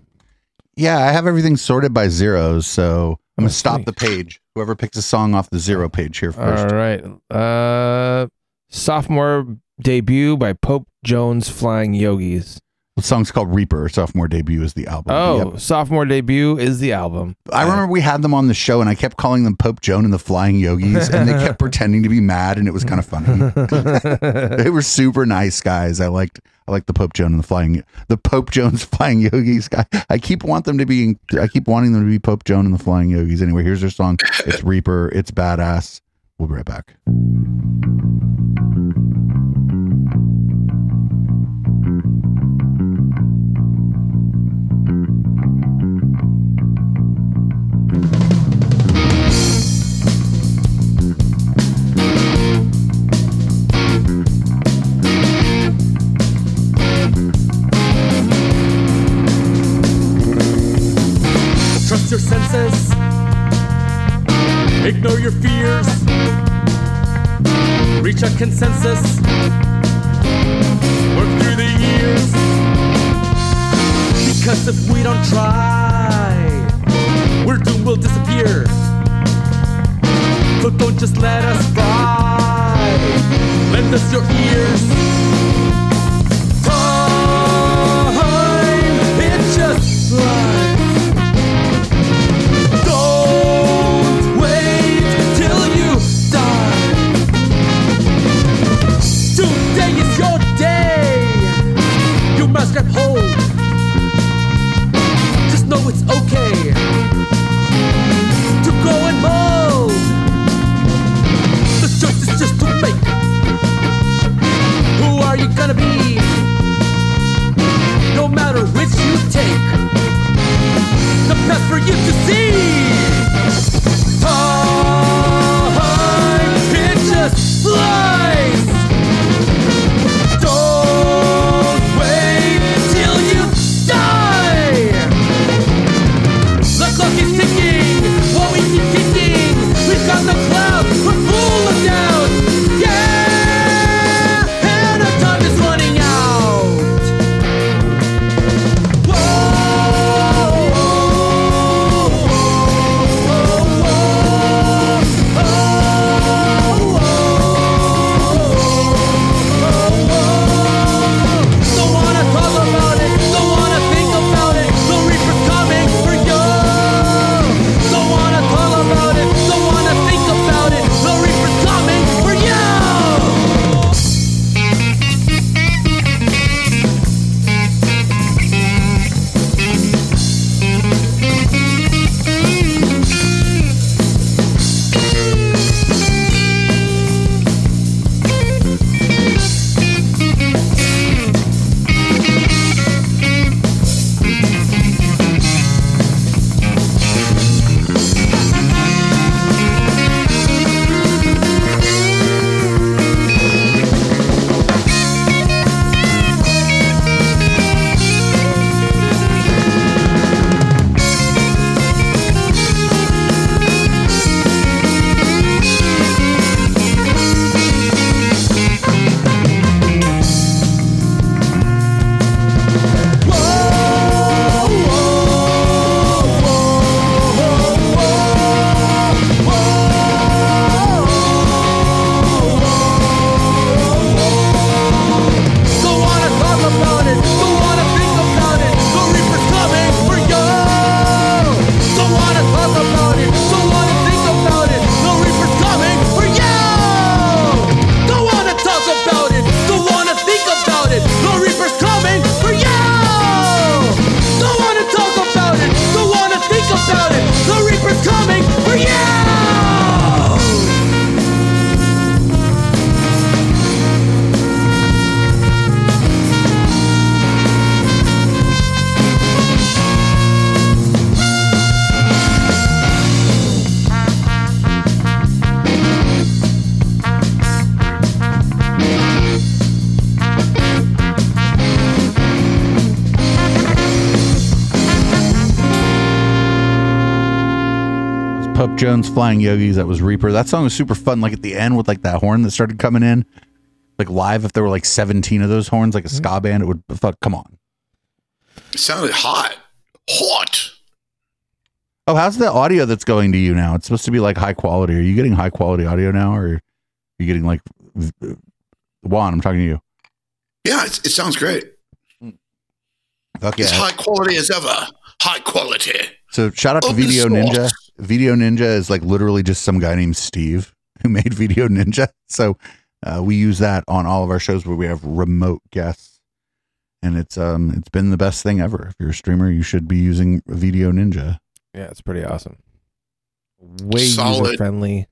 Yeah, I have everything sorted by zeros, so I'm Oh, gonna stop the page. Whoever picks a song off the zero page here first. All right. Uh, sophomore debut by Pope Jones Flying Yogis. The song's called Reaper. Sophomore debut is the album. Oh, Yep. sophomore debut is the album. I remember we had them on the show, and I kept calling them Pope Joan and the Flying Yogis, and they kept pretending to be mad, and it was kind of funny. they were super nice guys. I liked I liked the Pope Joan and the Flying the Pope Jones Flying Yogis guy. I keep want them to be I keep wanting them to be Pope Joan and the Flying Yogis. Anyway, here's their song. It's Reaper. It's badass. We'll be right back. Reach a consensus. Work through the years. Because if we don't try, we're doomed, we'll disappear. So don't just let us fly. Lend us your ears. Must grab hold. Just know it's okay to go and mold. The choice is just to make. Who are you gonna be? No matter which you take the path for you to see. Time, Jones, Flying Yogis. That was Reaper. That song was super fun. Like at the end with like that horn that started coming in, like live. If there were like seventeen of those horns, like a mm-hmm. ska band, it would fuck. Come on. It sounded hot. Hot. Oh, how's the audio that's going to you now? It's supposed to be like high quality. Are you getting high quality audio now, or are you getting like v- Juan? I'm talking to you. Yeah, it, it sounds great. Fuck As yeah. high quality as ever. High quality. So shout out to Open Video source. Ninja. Video Ninja is like literally just some guy named Steve who made Video Ninja. So uh, we use that on all of our shows where we have remote guests, and it's um it's been the best thing ever. If you're a streamer, you should be using Video Ninja. Yeah, it's pretty awesome. Way Solid. user friendly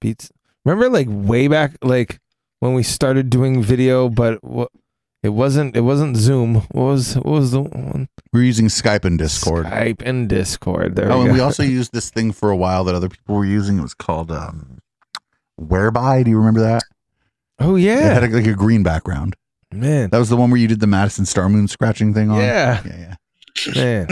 beats. Remember, like way back, like when we started doing video, but what it wasn't. It wasn't Zoom. What was what was the one? We're using Skype and Discord. Skype and Discord. There oh, we and go. we also used this thing for a while that other people were using. It was called um, Whereby. Do you remember that? oh yeah. It had a, like a green background. man, That was the one where you did the Madison Star Moon scratching thing on. yeah, yeah, yeah. man.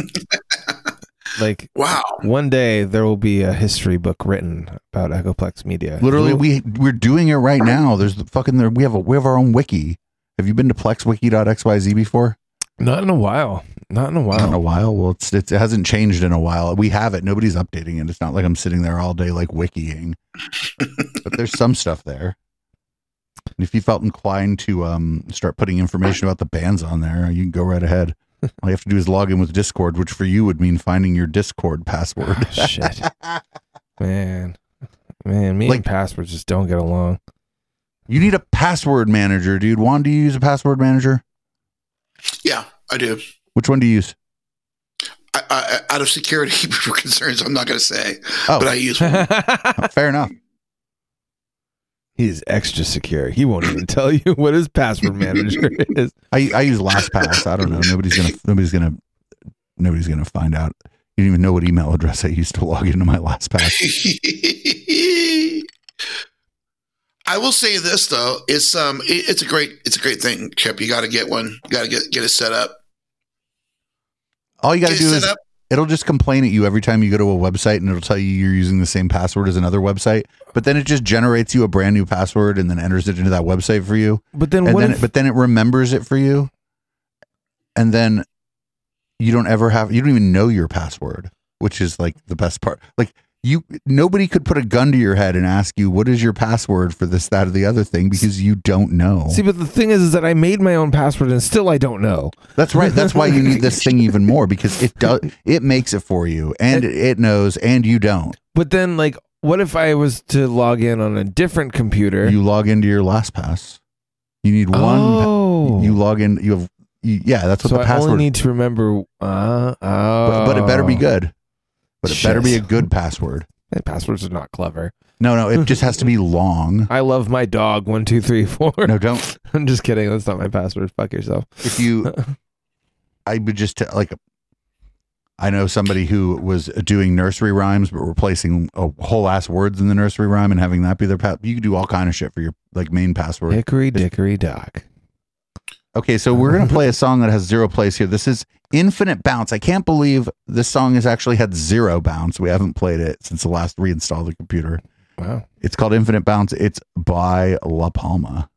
like Wow. one day there will be a history book written about Echoplex Media. Literally, we we're doing it right now. There's the fucking there. We have a we have our own wiki. Have you been to plexwiki.xyz before? not in a while. Not in a while. Not in a while. while. Well, it's, it's it hasn't changed in a while. We have it. Nobody's updating it. It's not like I'm sitting there all day like wikiing. but there's some stuff there. And if you felt inclined to um start putting information about the bands on there, you can go right ahead. All you have to do is log in with Discord, which for you would mean finding your Discord password. Ah, shit, man, man. Me Like- and passwords just don't get along. You need a password manager, dude. Juan, do you use a password manager? Yeah, I do. Which one do you use? I, I, out of security concerns, I'm not going to say, Oh, but I use one. fair enough. He's extra secure. He won't even tell you what his password manager is. I, I use LastPass. I don't know. Nobody's gonna nobody's gonna nobody's gonna find out. You don't even know what email address I used to log into my LastPass. I will say this though, it's um, it- it's a great, it's a great thing, Chip. You got to get one. You got to get get it set up. All you got to do is up. it'll just complain at you every time you go to a website, and it'll tell you you're using the same password as another website. But then it just generates you a brand new password and then enters it into that website for you. But then And what then, if, but then it remembers it for you, and then you don't ever have you don't even know your password, which is like the best part. Like you, nobody could put a gun to your head and ask you what is your password for this, that, or the other thing because you don't know. see, but the thing is, is that I made my own password and still I don't know. That's right. That's why you need this thing even more because it does it makes it for you and it knows and you don't. But then, like, what if I was to log in on a different computer? You log into your LastPass. You need one. Oh. You log in. You have. You, yeah, that's what so the I password. only need to remember. Uh, but, but it better be oh. good. But it better be a good password. Passwords are not clever. No, no, it just has to be long. I love my dog. One, two, three, four. No, don't. I'm just kidding. That's not my password. Fuck yourself. If you, I would just t- like. I know somebody who was doing nursery rhymes, but replacing a whole ass words in the nursery rhyme and having that be their pass. You could do all kind of shit for your like main password. Hickory dickory dock. Okay, so we're gonna play a song that has zero plays here. This is Infinite Bounce. I can't believe this song has actually had zero bounce. We haven't played it since the last reinstall of the computer. Wow. It's called Infinite Bounce. It's by La Palma.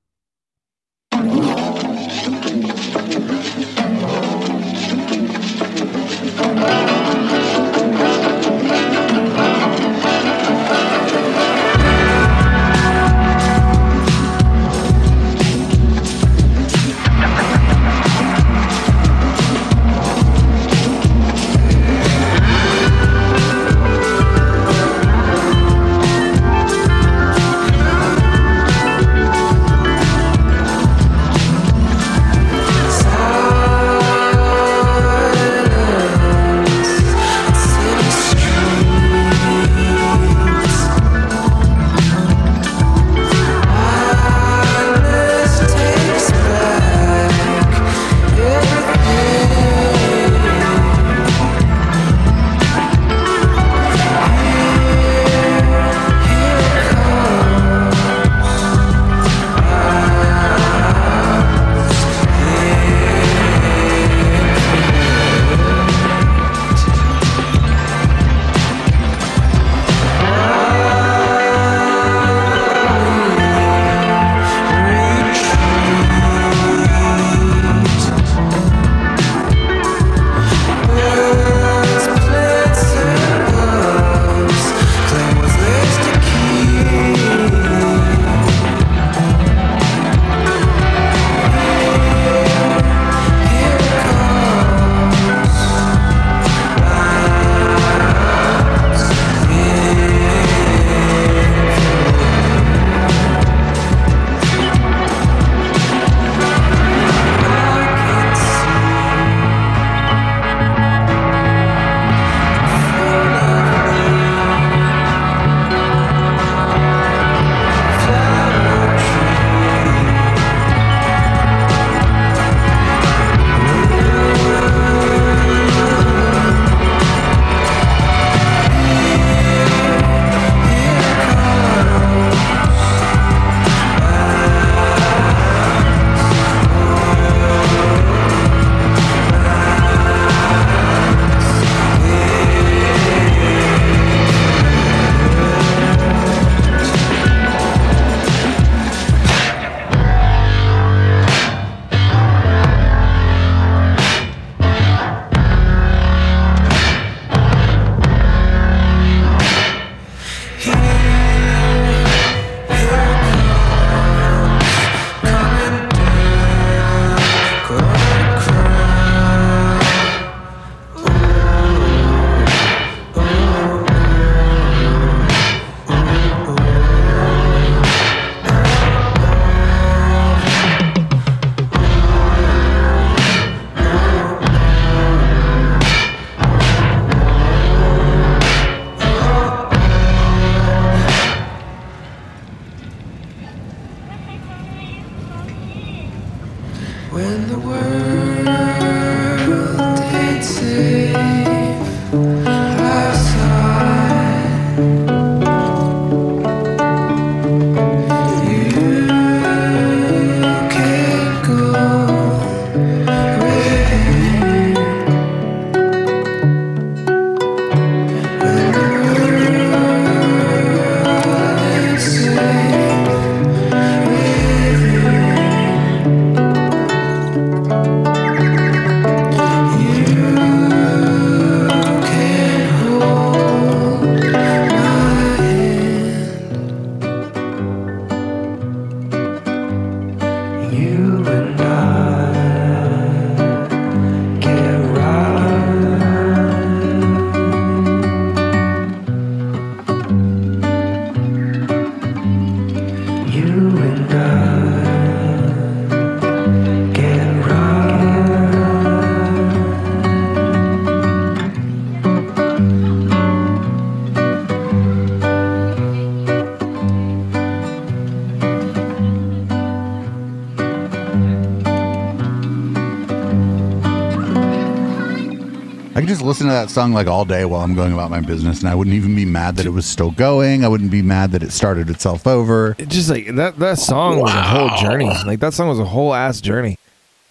Listen to that song like all day while I'm going about my business, and I wouldn't even be mad that it was still going. I wouldn't be mad that it started itself over. It just like that that song was a whole journey. Like that song was a whole ass journey.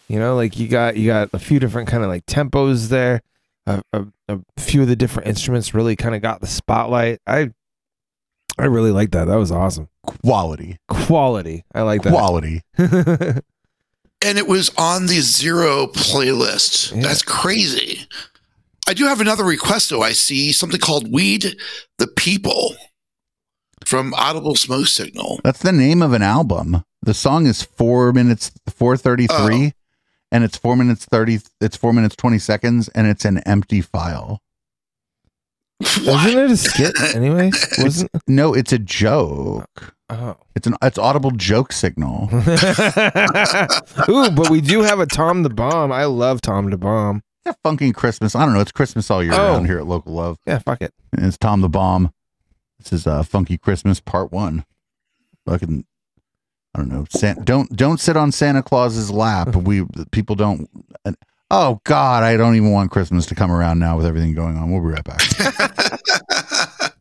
You know, like you got you got a few different kind of like tempos there. A, a, a few of the different instruments really kind of got the spotlight. I I really like that. That was awesome. Quality. Quality. I like that. Quality. and it was on the zero playlist. That's crazy. I do have another request though. I see something called "Weed the People" from Audible Smoke Signal. That's the name of an album. The song is four minutes, four thirty three, oh. and it's four minutes thirty. It's four minutes twenty seconds, and it's an empty file. Wasn't it a skit anyway? Wasn't No, it's a joke. Oh. It's an it's audible joke signal. Ooh, but we do have a Tom the Bomb. I love Tom the Bomb. Yeah, funky Christmas. I don't know. It's Christmas all year Oh. round here at Local Love. Yeah, fuck it. And it's Tom the Bomb. This is uh Funky Christmas Part One. Fucking I don't know. San, don't don't sit on Santa Claus's lap. We people don't. and- oh God, I don't even want Christmas to come around now with everything going on. We'll be right back.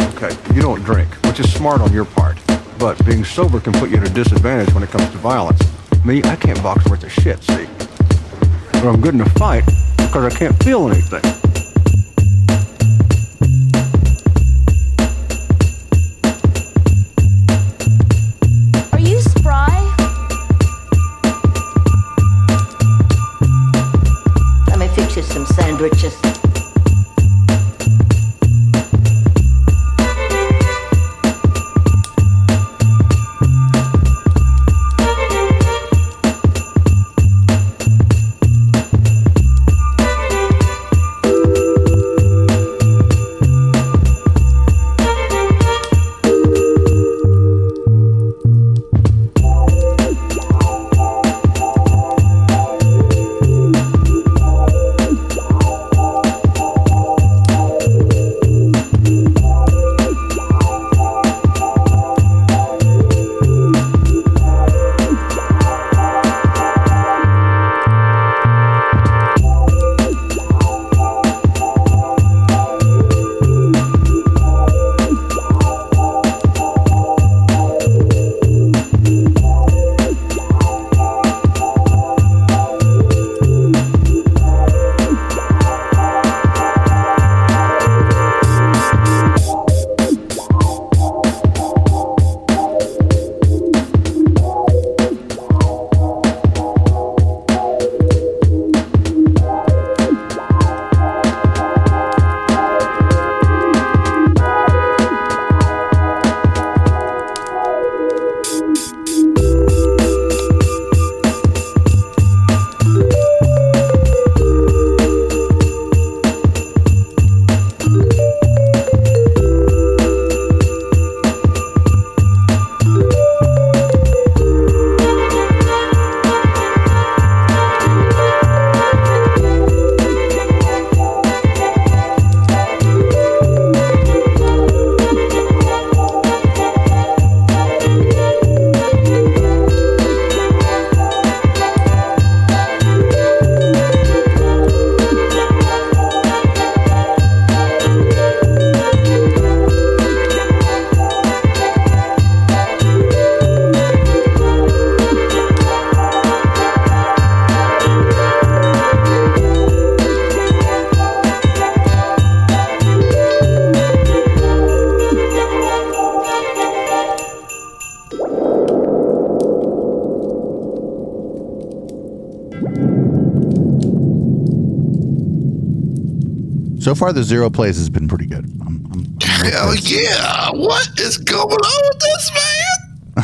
Okay, you don't drink, which is smart on your part. But being sober can put you at a disadvantage when it comes to violence. Me, I can't box worth a shit, see? But I'm good in a fight because I can't feel anything. Are So far, the zero plays has been pretty good. I'm, I'm, Hell yeah! What is going on with this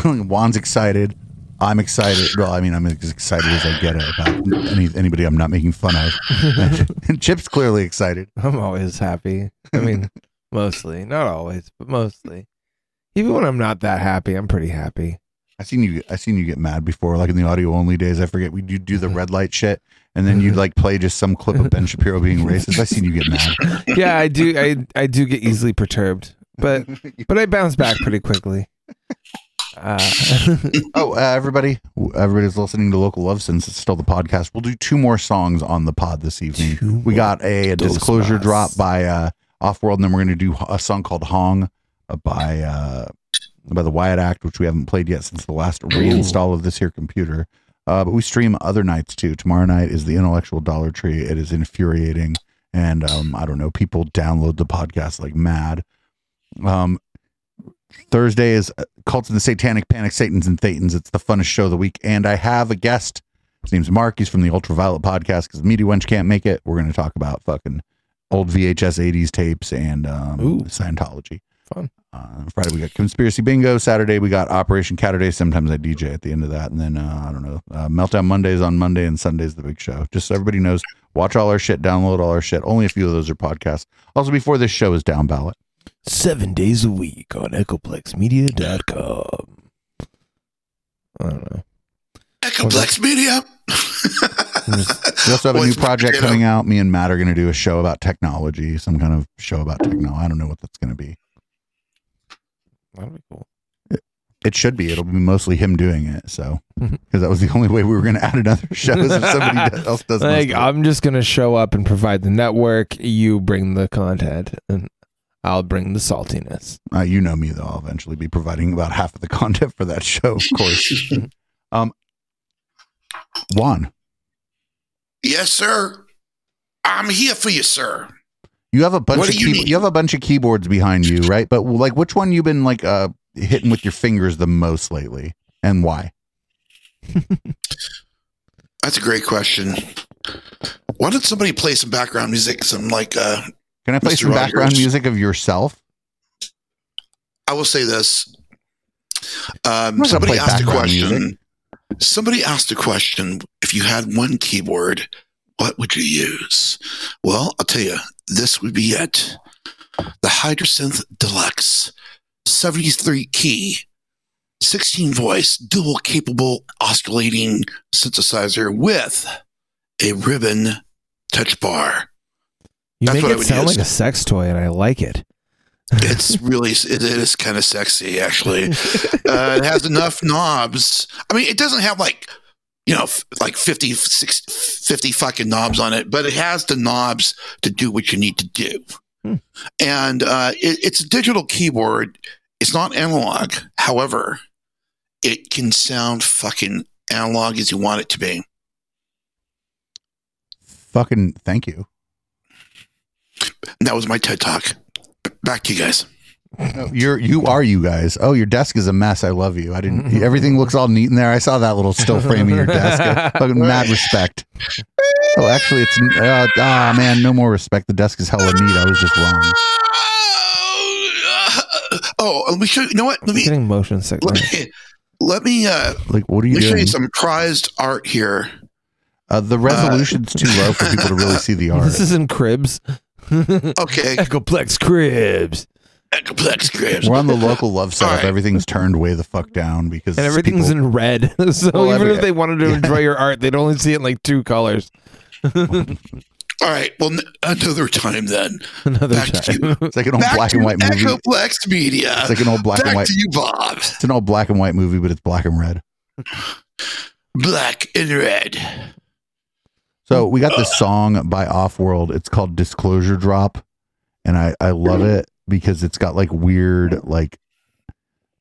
man? Juan's excited. I'm excited. Well, I mean, I'm as excited as I get about any, anybody I'm not making fun of. and Chip's clearly excited. I'm always happy. I mean, mostly, not always, but mostly. Even when I'm not that happy, I'm pretty happy. I seen you. I seen you get mad before, like in the audio only days. I forget we you do the red light shit, and then you'd like play just some clip of Ben Shapiro being racist. I seen you get mad. Yeah, I do. I I do get easily perturbed, but but I bounce back pretty quickly. Uh, oh, uh, everybody, everybody's listening to Local Love since it's still the podcast. We'll do two more songs on the pod this evening. we got a, a disclosure drop by uh, Ophwurld, and then we're going to do a song called Hong uh, by uh, by the Wyatt Act, which we haven't played yet since the last reinstall of this here computer. Uh, but we stream other nights too. Tomorrow night is the Intellectual Dollar Tree. It is infuriating, and um, I don't know. People download the podcast like mad. Um, Thursday is uh, Cult of the Satanic Panic, Satans and Thetans. It's the funnest show of the week. And I have a guest. His name's Mark. He's from the Ultraviolet podcast because Media Wench can't make it. We're going to talk about fucking old VHS 80s tapes and um, Scientology. Fun. Uh, Friday we got Conspiracy Bingo. Saturday we got Operation Catterday. Sometimes I DJ at the end of that. And then, uh, I don't know, uh, Meltdown Mondays on Monday and Sunday's the big show. Just so everybody knows, watch all our shit, download all our shit. Only a few of those are podcasts. Also, before this show is down ballot. seven days a week on EchoplexMedia.com. I don't know. Echoplex Media. We also have a new project coming out. Me and Matt are going to do a show about technology, some kind of show about techno. I don't know what that's going to be. That'd be cool. It should be. It'll be mostly him doing it. So, because that was the only way we were going to add another show is if somebody else does. most like of. I'm just gonna show up and provide the network. You bring the content, and I'll bring the saltiness. Uh, you know me though. I'll eventually be providing about half of the content for that show, of course. um, Juan, Yes, sir. I'm here for you, sir. You have a bunch What of you key- you have a bunch of keyboards behind you, right? But like, which one you've been like uh hitting with your fingers the most lately, and why? That's a great question. Why don't somebody play some background music? Some like uh Can I play Mr. some background music of yourself? I will say this. Um, somebody asked a question. music. Somebody asked a question. If you had one keyboard, what would you use? Well, I'll tell you, this would be it. The Hydrasynth Deluxe 73 key, 16 voice, dual capable oscillating synthesizer with a ribbon touch bar. You That's make it sound use. like a sex toy, and I like it. It's really it is kind of sexy actually. Uh, it has enough knobs. I mean, it doesn't have like you know f- like 50, 60, 50 fucking knobs on it, but it has the knobs to do what you need to do. And uh, it, it's a digital keyboard. It's not analog. However, it can sound fucking analog as you want it to be. Fucking thank you. And that was my TED talk. Back to you guys. No, you're you are you guys. Oh, your desk is a mess. I love you. I didn't. Everything looks all neat in there. I saw that little still frame of your desk. Fucking mad respect. Oh, actually, it's uh, ah man, no more respect. The desk is hella neat. I was just wrong. Oh, let me show you. You know what? Let me Getting motion sickness. let me let me uh, Like, what are you let me show doing? you some prized art here. Uh, the resolution's too low for people to really see the art. This is in cribs. Okay, Echoplex cribs. Echoplex cribs. We're on the local love setup. All right. Everything's turned way the fuck down because And everything's people- in red. so Well, even if they wanted to enjoy your art, they'd only see it in like two colors. All right. Well, n- another time then. Another Back to time. you. It's like an old Back black and white movie. Echoplex Media. It's like an old black Back and white. to you, Bob. It's an old black and white movie, but it's black and red. Black and red. So we got this song by Ophwurld. It's called Disclosure Drop, and I I love it because it's got like weird like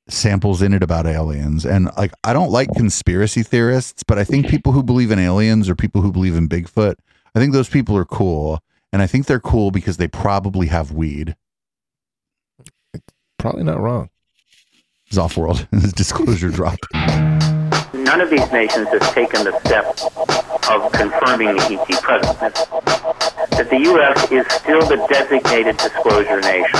samples in it about aliens. And like I don't like conspiracy theorists, but I think people who believe in aliens or people who believe in Bigfoot, I think those people are cool. And I think they're cool because they probably have weed. Probably not wrong. It's Ophwurld. Disclosure Drop. None of these nations has taken the step of confirming the ET presence. that the U.S. is still the designated disclosure nation.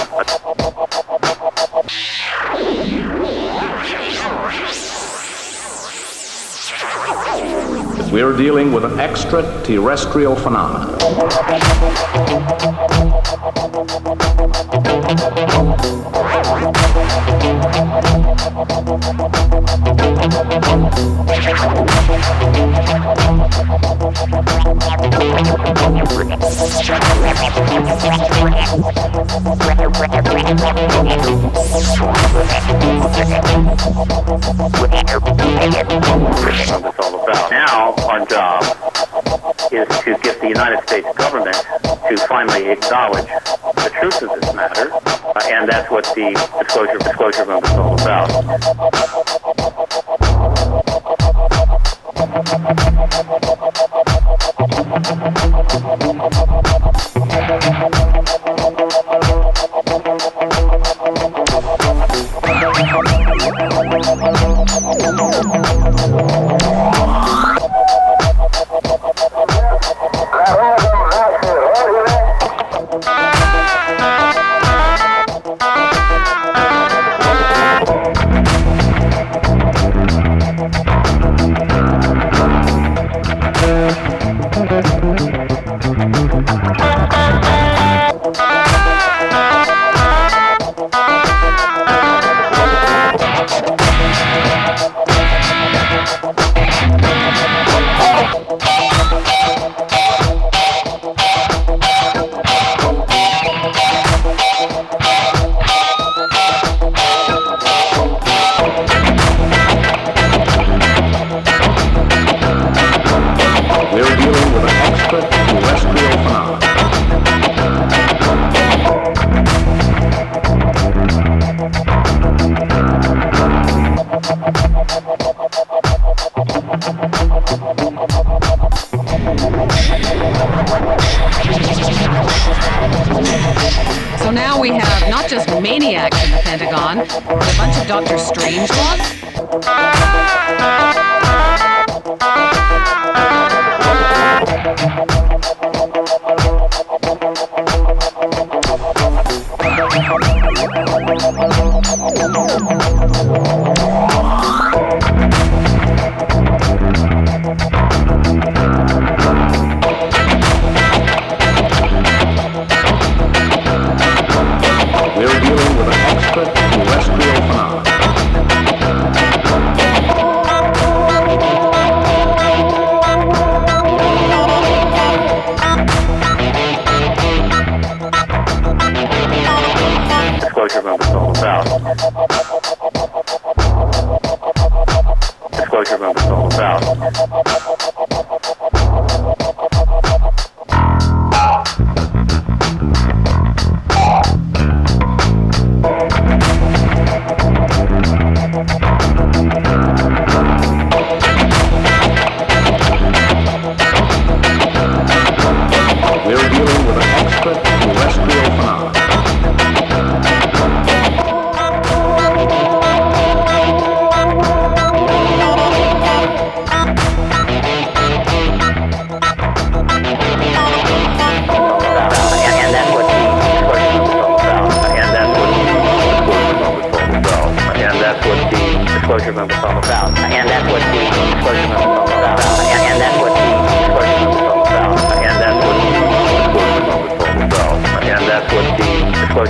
We're dealing with an extraterrestrial phenomenon. All about. Now, our job is to get the United States government to finally acknowledge the truth of this matter, uh, and that's what the disclosure disclosure movement is all about.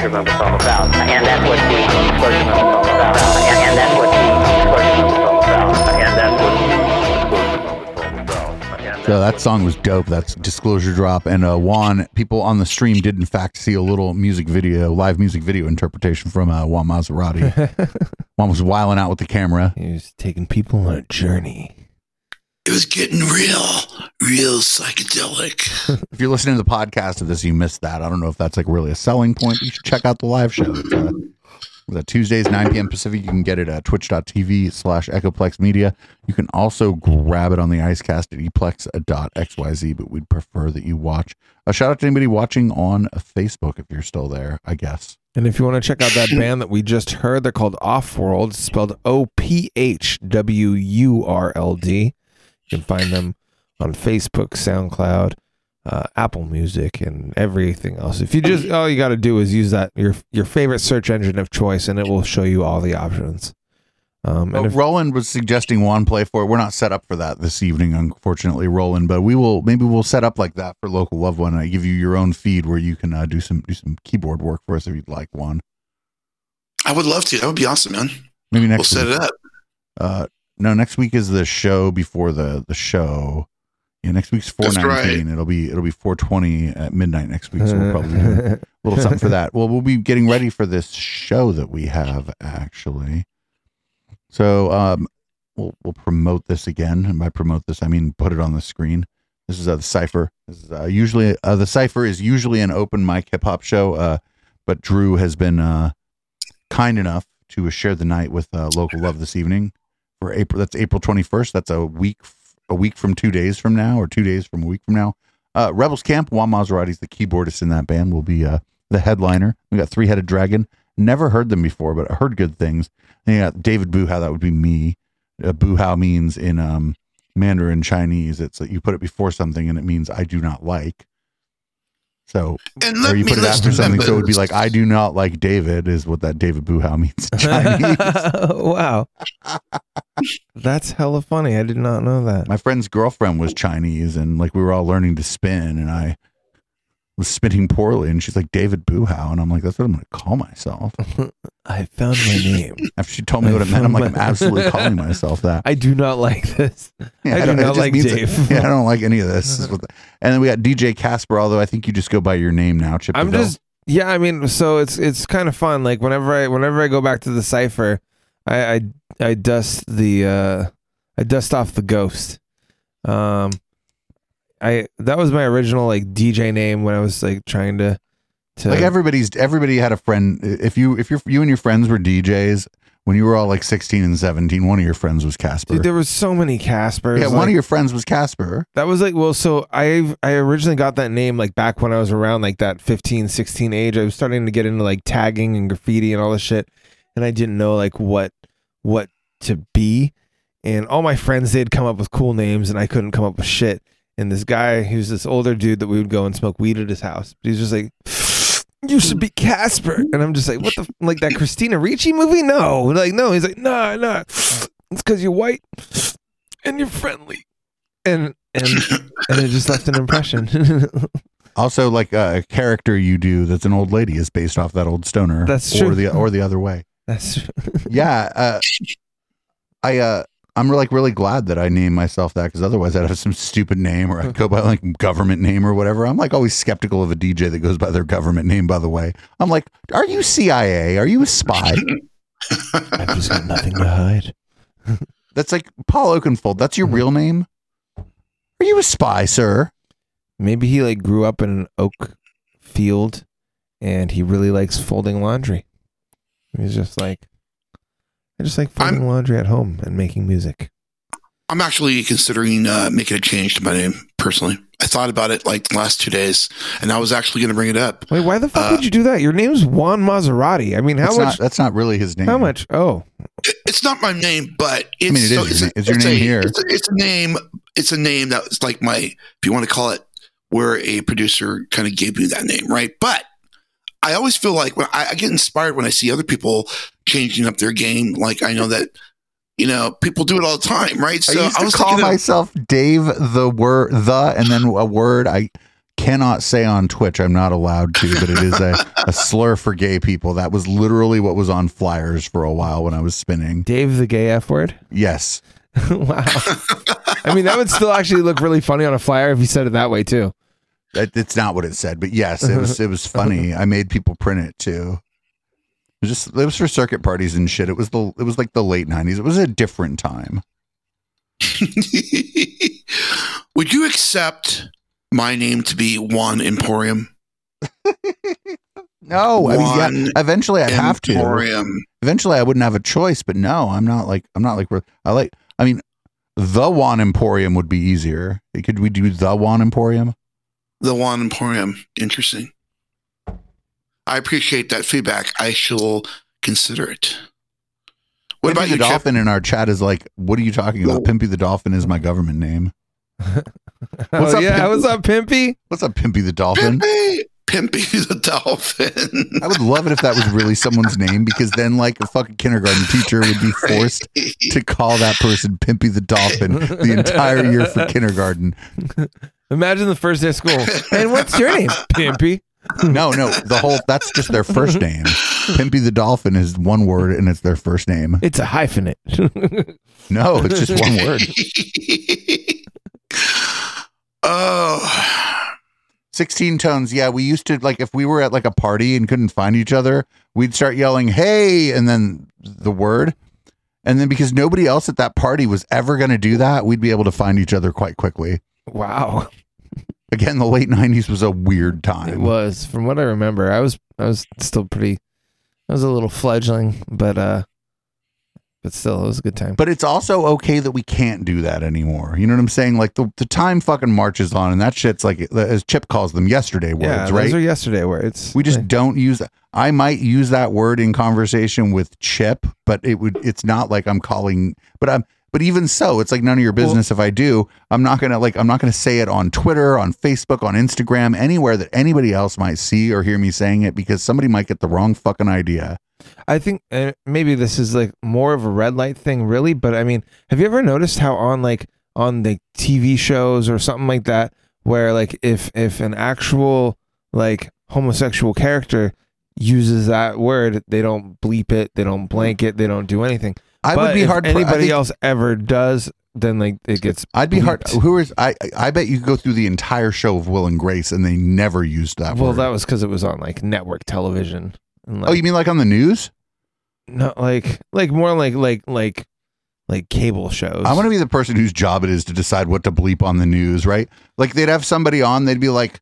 Disclosure movement all about. And that's what the disclosure movement all about. And that's what the disclosure movement all about. And that's what the So that song was dope. That's Disclosure Drop. And uh, Juan, people on the stream did in fact see a little music video, live music video interpretation from uh, Juan Maserati. Juan was wiling out with the camera. He was taking people on a journey. It was getting real, real psychedelic. If you're listening to the podcast of this, you missed that. I don't know if that's like really a selling point. You should check out the live show. It's, uh, it's at Tuesdays, 9 p.m. Pacific. You can get it at twitch.tv slash Echoplex Media. You can also grab it on the Icecast at eplex.xyz, but we'd prefer that you watch. A shout out to anybody watching on Facebook if you're still there, I guess. And if you want to check out that band that we just heard, they're called Ophwurld, spelled O P H W U R L D. You can find them on Facebook, SoundCloud, uh, Apple Music, and everything else. If you just all you got to do is use that your your favorite search engine of choice, and it will show you all the options. Um, and Well, if, Roland was suggesting one play for it. We're not set up for that this evening, unfortunately, Roland. But we will maybe we'll set up like that for local loved one. I give you your own feed where you can uh, do some do some keyboard work for us if you'd like one. I would love to. That would be awesome, man. Maybe next. we'll set it up. Uh, no, next week is the show before the the show. Yeah, next week's four nineteen. That's nineteen. It'll be it'll be four twenty at midnight next week. So we'll probably do a little something for that. Well, we'll be getting ready for this show that we have actually. So um, we'll we'll promote this again, and by promote this I mean put it on the screen. This is uh, the cipher. This is uh, usually uh, the cipher is usually an open mic hip hop show, uh, but Drew has been uh, kind enough to share the night with uh, local love this evening for April. That's April twenty first. That's a week a week from two days from now, or two days from a week from now. Uh, Rebels Camp. Juan Maserati's the keyboardist in that band. Will be uh, the headliner. We got Three Headed Dragon. Never heard them before, but I heard good things. And got David Buhau. That would be me. Uh, Buhau means in um, Mandarin Chinese, it's that you put it before something and it means I do not like. So, And or you me put it list after something, so it would be like I do not like David is what that David Buhau means in Chinese. wow, that's hella funny. I did not know that. My friend's girlfriend was Chinese, and like we were all learning to spin, and I was spinning poorly, and she's like David Buhau, and I'm like, that's what I'm going to call myself. I found my name. After she told me what it meant, I'm like, I'm absolutely calling myself that. I do not like this. Yeah, I do don't- it not like Dave. Yeah, I don't like any of this. This is what the- and then we got DJ Casper, although I think you just go by your name now, Chip. I'm just yeah. I mean, so it's it's kind of fun. Like whenever I whenever I go back to the cipher, I I, I dust the uh I dust off the ghost. Um, I that was my original like DJ name when I was like trying to to like everybody's everybody had a friend. If you if you you and your friends were DJs when you were all like 16 and 17, one of your friends was Casper. Dude, there was so many Caspers. yeah, one of your friends was Casper. That was like well, so I I originally got that name like back when I was around like that 15, 16 age. I was starting to get into like tagging and graffiti and all this shit, and I didn't know like what what to be. And all my friends they'd come up with cool names, and I couldn't come up with shit. And this guy, who's this older dude that we would go and smoke weed at his house. He's just like, "You should be Casper," and I'm just like, "What the f- like that Christina Ricci movie? No, like no." He's like, "Nah, nah, it's because you're white and you're friendly." and and and it just left an impression. Also, like uh, a character you do that's an old lady is based off that old stoner. That's or true. the or the other way. That's yeah. Uh, I uh, I'm like really glad that I named myself that because otherwise I'd have some stupid name or I'd go by like government name or whatever. I'm like always skeptical of a DJ that goes by their government name. By the way, I'm like, are you CIA? Are you a spy? I've just got nothing to hide. That's like Paul Oakenfold. That's your mm-hmm. real name. Are you a spy, sir? Maybe he like grew up in an oak field, and he really likes folding laundry. He's just like, I just like folding laundry at home and making music. I'm actually considering uh, making a change to my name personally. I thought about it like the last two days, and I was actually going to bring it up. Wait, why the fuck Uh, would you do that? Your name's Juan Maserati. I mean, how That's much? not that's not really his name. how much? Oh, It's not my name, but it's, mean, it is so your it's, name. It's your it's name a, here. It's a, it's a name. It's a name that's like my, if you want to call it, where a producer kind of gave me that name, right? But I always feel like when I, I get inspired when I see other people changing up their game. Like I know that, you know, people do it all the time, right? So I used to call thinking of- myself Dave the word the and then a word I cannot say on Twitch. I'm not allowed to, but it is a, a slur for gay people. That was literally what was on flyers for a while when I was spinning. Dave the gay F word. Yes. wow. I mean, that would still actually look really funny on a flyer if you said it that way too. That, it's not what it said, but yes, it was it was funny. I made people print it too. It was just it was for circuit parties and shit. It was the it was like the late nineties. It was a different time. Would you accept my name to be Juan Emporium? No, I mean, yeah, eventually I'd have to. Emporium. Eventually I wouldn't have a choice, but no, I'm not like I'm not like I like I mean the Juan Emporium would be easier. Could we do the Juan Emporium? The Juan Emporium. Interesting. I appreciate that feedback. I shall consider it. What Pimpy about the you, Chip? Dolphin in our chat is like, what are you talking about? Pimpy the Dolphin is my government name. oh, up, yeah, Pimp- what's up, Pimpy? What's up, Pimpy the Dolphin? Pimpy, Pimpy the dolphin. I would love it if that was really someone's name because then, like, a fucking kindergarten teacher would be forced to call that person Pimpy the Dolphin the entire year for kindergarten. Imagine the first day of school. And what's your name? Pimpy. No, no, the whole that's just their first name. Pimpy the Dolphin is one word and it's their first name. It's a hyphenate. No, it's just one word. oh, 16 tones. Yeah, we used to like if we were at like a party and couldn't find each other, we'd start yelling, "Hey!" and then the word. And then because nobody else at that party was ever going to do that, we'd be able to find each other quite quickly. Wow. Again, the late 90s was a weird time. It was, from what I remember, I was I was still pretty I was a little fledgling, but uh but still it was a good time. But it's also okay that we can't do that anymore. You know what I'm saying? Like the, the time fucking marches on, and that shit's like, as Chip calls them, yesterday words, yeah, right? those are yesterday words. we just don't use I might use that word in conversation with Chip, but it would it's not like I'm calling but I'm but even so, it's like none of your business if I do. I'm not gonna like I'm not gonna say it on Twitter, on Facebook, on Instagram, anywhere that anybody else might see or hear me saying it because somebody might get the wrong fucking idea. I think uh, maybe this is like more of a red light thing, really. But I mean, have you ever noticed how on like on the TV shows or something like that, where like if if an actual like homosexual character uses that word, they don't bleep it, they don't blank it, they don't do anything. I would be hard- I Anybody think- else ever does, then like it gets. I'd be hard. Who is I? I bet you could go through the entire show of Will and Grace, and they never used that Well, word. that was because it was on like network television. And, oh, like, oh, you mean like on the news? no, like like more like like like like cable shows. I want to be the person whose job it is to decide what to bleep on the news, right? Like they'd have somebody on, they'd be like,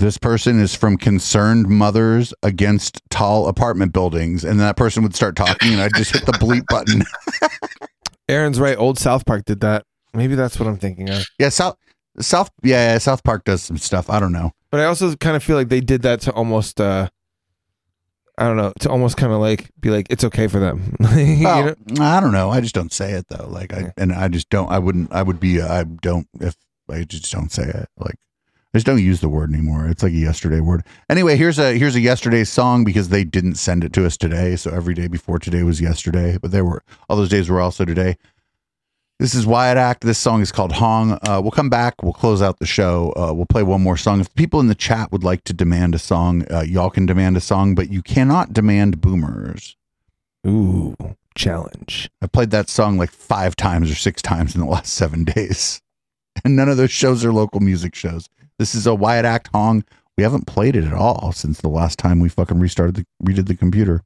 "This person is from Concerned Mothers Against Tall Apartment Buildings," and that person would start talking, and I'd just hit the bleep button. Aaron's right. Old South Park did that. Maybe that's what I'm thinking of. yeah, South South, yeah, yeah, South Park does some stuff. I don't know. But I also kind of feel like they did that to almost, uh I don't know, to almost kind of like be like it's okay for them. You Well, know? I don't know. I just don't say it though. Like I and I just don't. I wouldn't. I would be. I don't if I just don't say it. Like I just don't use the word anymore. It's like a yesterday word. Anyway, here's a here's a yesterday song because they didn't send it to us today. So every day before today was yesterday, but there were all those days were also today. This is Wyatt Act. This song is called Hong. Uh, we'll come back. We'll close out the show. Uh, we'll play one more song. If people in the chat would like to demand a song, uh, y'all can demand a song, but you cannot demand boomers. Ooh, challenge. I played that song like five times or six times in the last seven days. And none of those shows are local music shows. This is a Wyatt Act Hong. We haven't played it at all since the last time we fucking restarted the redid the computer.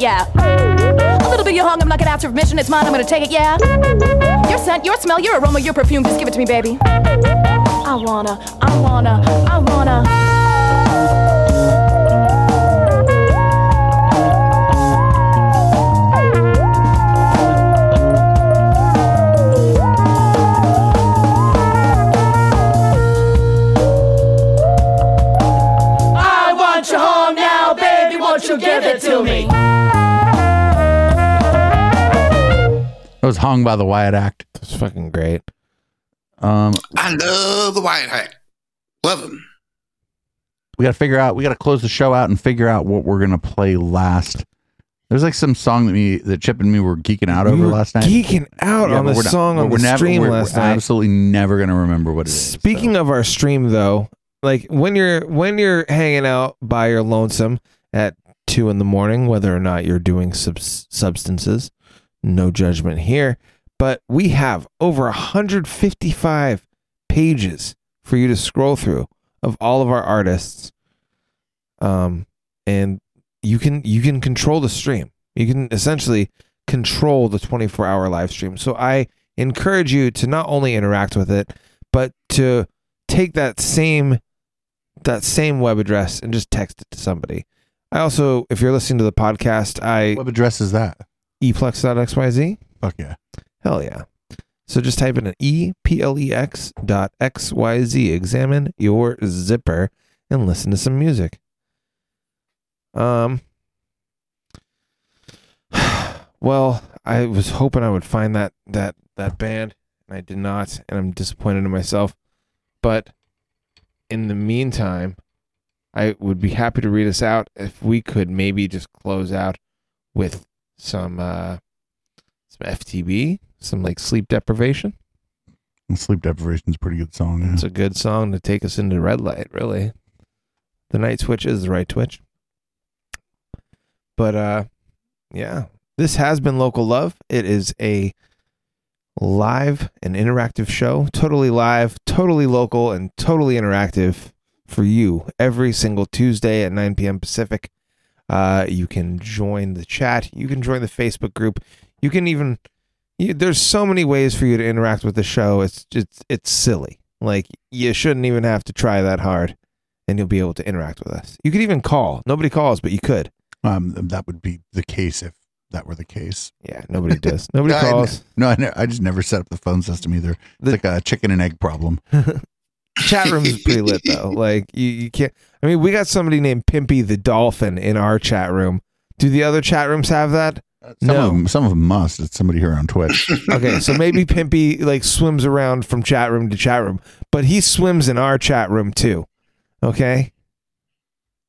Yeah. A little bit of your hung, I'm not gonna ask for permission, it's mine, I'm gonna take it, yeah. Your scent, your smell, your aroma, your perfume, just give it to me, baby. I wanna, I wanna, I wanna. That was hung by the Wyatt Act. That's fucking great. Um, I love the Wyatt Act. Love him. we got to figure out. We got to close the show out and figure out what we're gonna play last. There's like some song that me that Chip and me were geeking out We over were last night. geeking out on but the we're not- song on we're the never, stream we're, last we're night. Absolutely never gonna remember what it is. Speaking of our stream though, like when you're when you're hanging out by your lonesome at two in the morning, whether or not you're doing subs- substances, no judgment here. But we have over 155 pages for you to scroll through of all of our artists. Um, and you can you can control the stream. You can essentially control the 24 hour live stream. So I encourage you to not only interact with it, but to take that same that same web address and just text it to somebody. I also, if you're listening to the podcast, I web address is that? eplex.xyz. Fuck yeah. Hell yeah. So just type in an e p l e x dot x y z. Examine your zipper and listen to some music. Um. Well, I was hoping I would find that that that band, and I did not, and I'm disappointed in myself. But in the meantime, I would be happy to read us out if we could maybe just close out with some uh some FTB, some like sleep deprivation. And Sleep Deprivation's a pretty good song. Yeah. It's a good song to take us into red light, really. The night switch is the right twitch. But uh yeah, this has been Local Love. It is a live and interactive show, totally live, totally local, and totally interactive for you every single Tuesday at 9 p.m. Pacific. Uh, you can join the chat. You can join the Facebook group. You can even you, there's so many ways for you to interact with the show. It's it's it's silly. Like you shouldn't even have to try that hard, and you'll be able to interact with us. You could even call. Nobody calls, but you could. Um, that would be the case if that were the case. Yeah, nobody does. Nobody I- calls. no, I, ne- I just never set up the phone system either. It's like a chicken and egg problem. Chat room is pretty lit though. Like you, you can't. I mean, we got somebody named Pimpy the Dolphin in our chat room. Do the other chat rooms have that? Some of them, some of them must. It's somebody here on Twitch. okay, so maybe Pimpy like swims around from chat room to chat room, but he swims in our chat room too. Okay.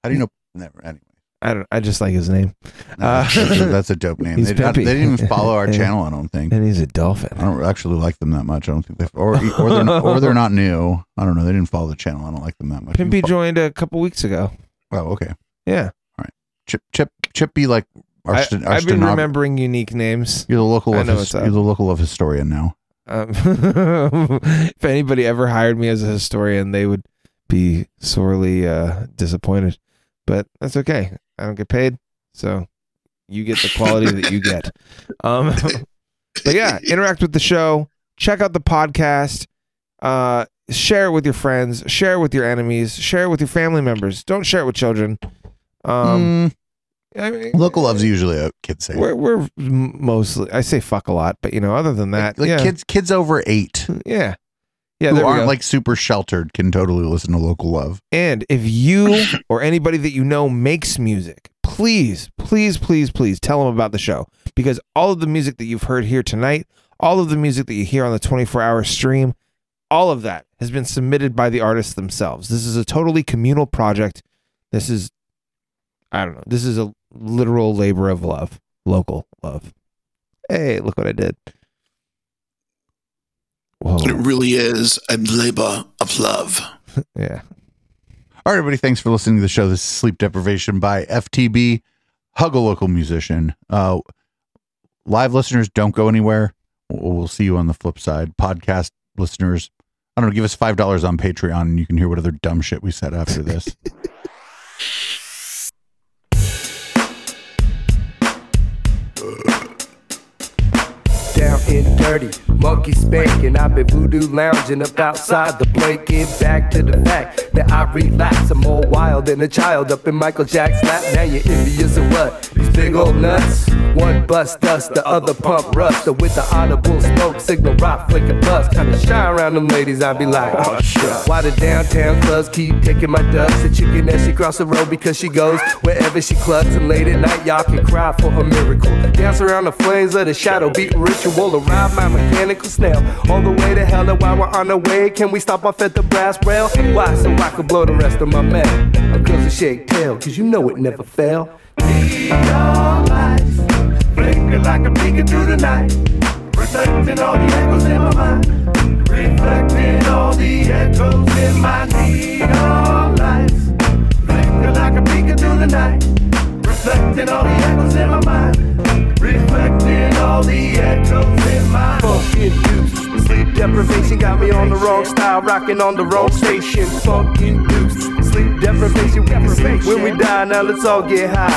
How do you know? Never. Anyway, I don't. I just like his name. Uh, that's, a, dope name. They, I, they, didn't even follow our And- channel. I don't think. And he's a dolphin. I don't actually like them that much. I don't think they or or they're not, or they're not new. I don't know. They didn't follow the channel. I don't like them that much. Pimpy joined a couple weeks ago. Oh, okay. Yeah. All right. Chip Chip Chip be like our, I, sten- I've been remembering unique names. You're the local know his, you're the local love historian now. Um, if anybody ever hired me as a historian, they would be sorely uh, disappointed. But that's okay. I don't get paid, so you get the quality that you get. Um, but yeah, interact with the show. Check out the podcast. Uh, share it with your friends. Share it with your enemies. Share it with your family members. Don't share it with children. Um, I mean, Local love's usually a kid safe. we're we're mostly. I say fuck a lot, but you know, other than that, like yeah, kids kids over eight yeah, yeah. who aren't like super sheltered can totally listen to local love. And if you or anybody that you know makes music, please, please, please, please tell them about the show because all of the music that you've heard here tonight, all of the music that you hear on the 24 hour stream, all of that has been submitted by the artists themselves. This is a totally communal project. This is, I don't know, this is a literal labor of love, local love. Hey, look what I did. Whoa. It really is a labor of love. yeah. All right, everybody. Thanks for listening to the show. This is Sleep Deprivation by FTB. Hug a local musician. Uh, live listeners, don't go anywhere. We'll see you on the flip side. Podcast listeners, I don't know, give us $5 on Patreon and you can hear what other dumb shit we said after this. Down and dirty monkey spanking. I've been voodoo lounging up outside the blanket. Back to the fact that I relapse. I'm more wild than a child up in Michael Jack's lap. Now you're envious of what? These big old nuts. One bust dust, the other pump rust. Or with the audible smoke signal, rock, flick and bust. Kinda shy around them ladies, I be like, oh shit. Why the downtown clubs keep taking my ducks? The chicken as she cross the road because she goes wherever she clucks. And late at night, y'all can cry for a miracle. Dance around the flames of the shadow, beat ritual. Arrive my mechanical snail. All the way to hell, and while we're on the way, can we stop off at the brass rail? Why? So I can blow the rest of my mail. Because of shake tail, cause you know it never fail. Neon lights, flicker like a beacon through the night. Reflecting all the echoes in my mind. Reflecting all the echoes in my neon lights. Flicker like a beacon through the night. Reflecting all the echoes in my mind. Reflecting all the echoes in my Funk induced sleep deprivation got me on the wrong style, rocking on the wrong station. Funk induced sleep deprivation, we can sleep when we die. Now let's all get high.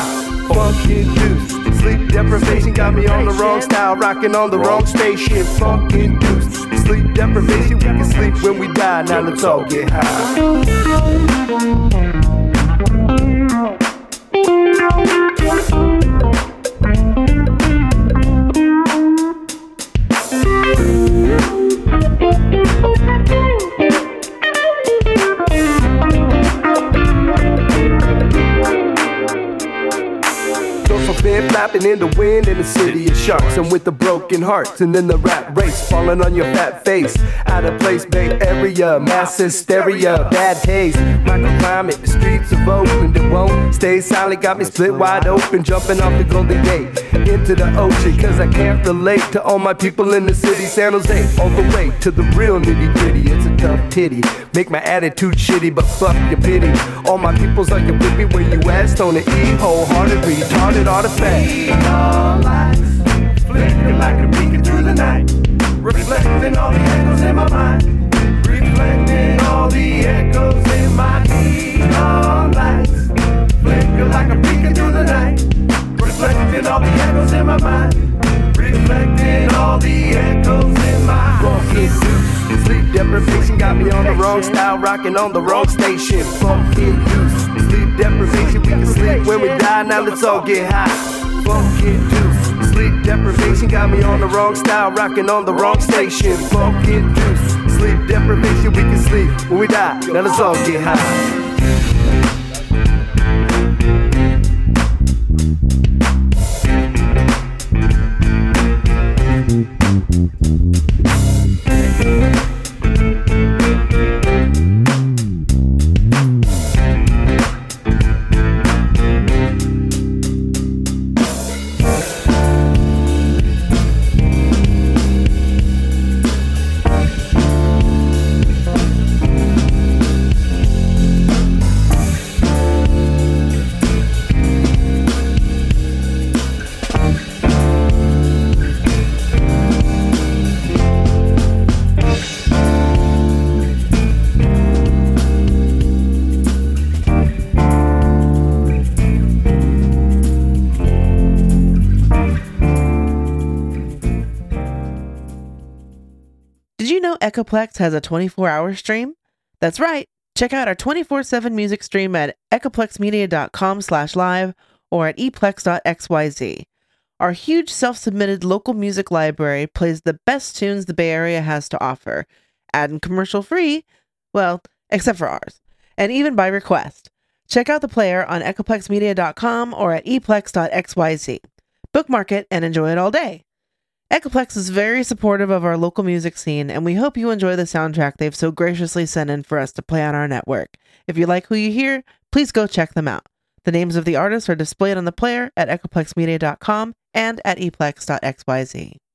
Funk induced sleep deprivation got me on the wrong style, rocking on the wrong station. Funk induced sleep deprivation, we can sleep when we die. Now let's all get flapping in the wind in the city sharks. And with the broken hearts, and then the rat race falling on your fat face. Out of place, Bay Area, mass hysteria, bad taste. Microclimate, the streets of Oakland, it won't stay silent. Got me split wide open, jumping off the Golden Gate into the ocean. Cause I can't relate to all my people in the city. San Jose, all the way to the real nitty gritty. It's a tough titty. Make my attitude shitty, but fuck your pity. All my people's like you with me where you asked on the E. Wholehearted, retarded artifact. Neon lights, flicker like a beacon through the night. Reflecting all the echoes in my mind. Reflecting all the echoes in my neon lights. Flicker like a beacon through the night. Reflecting all the echoes in my mind. Reflecting all the echoes in my Funk induced sleep deprivation got me on the wrong style, rocking on the wrong station. Funk induced sleep deprivation, we can sleep when we die. Now let's all get high. Funk induced sleep deprivation got me on the wrong style, rocking on the wrong station. Funk induced sleep deprivation, we can sleep when we die. Now let's all get high. Echoplex has a 24 hour stream? That's right. Check out our 24 7 music stream at echoplexmedia.com slash live or at eplex.xyz. Our huge self submitted local music library plays the best tunes the Bay Area has to offer, ad and commercial free, well, except for ours, and even by request. Check out the player on echoplexmedia.com or at eplex.xyz. Bookmark it and enjoy it all day. Echoplex is very supportive of our local music scene, and we hope you enjoy the soundtrack they've so graciously sent in for us to play on our network. If you like who you hear, please go check them out. The names of the artists are displayed on the player at echoplexmedia.com and at eplex.xyz.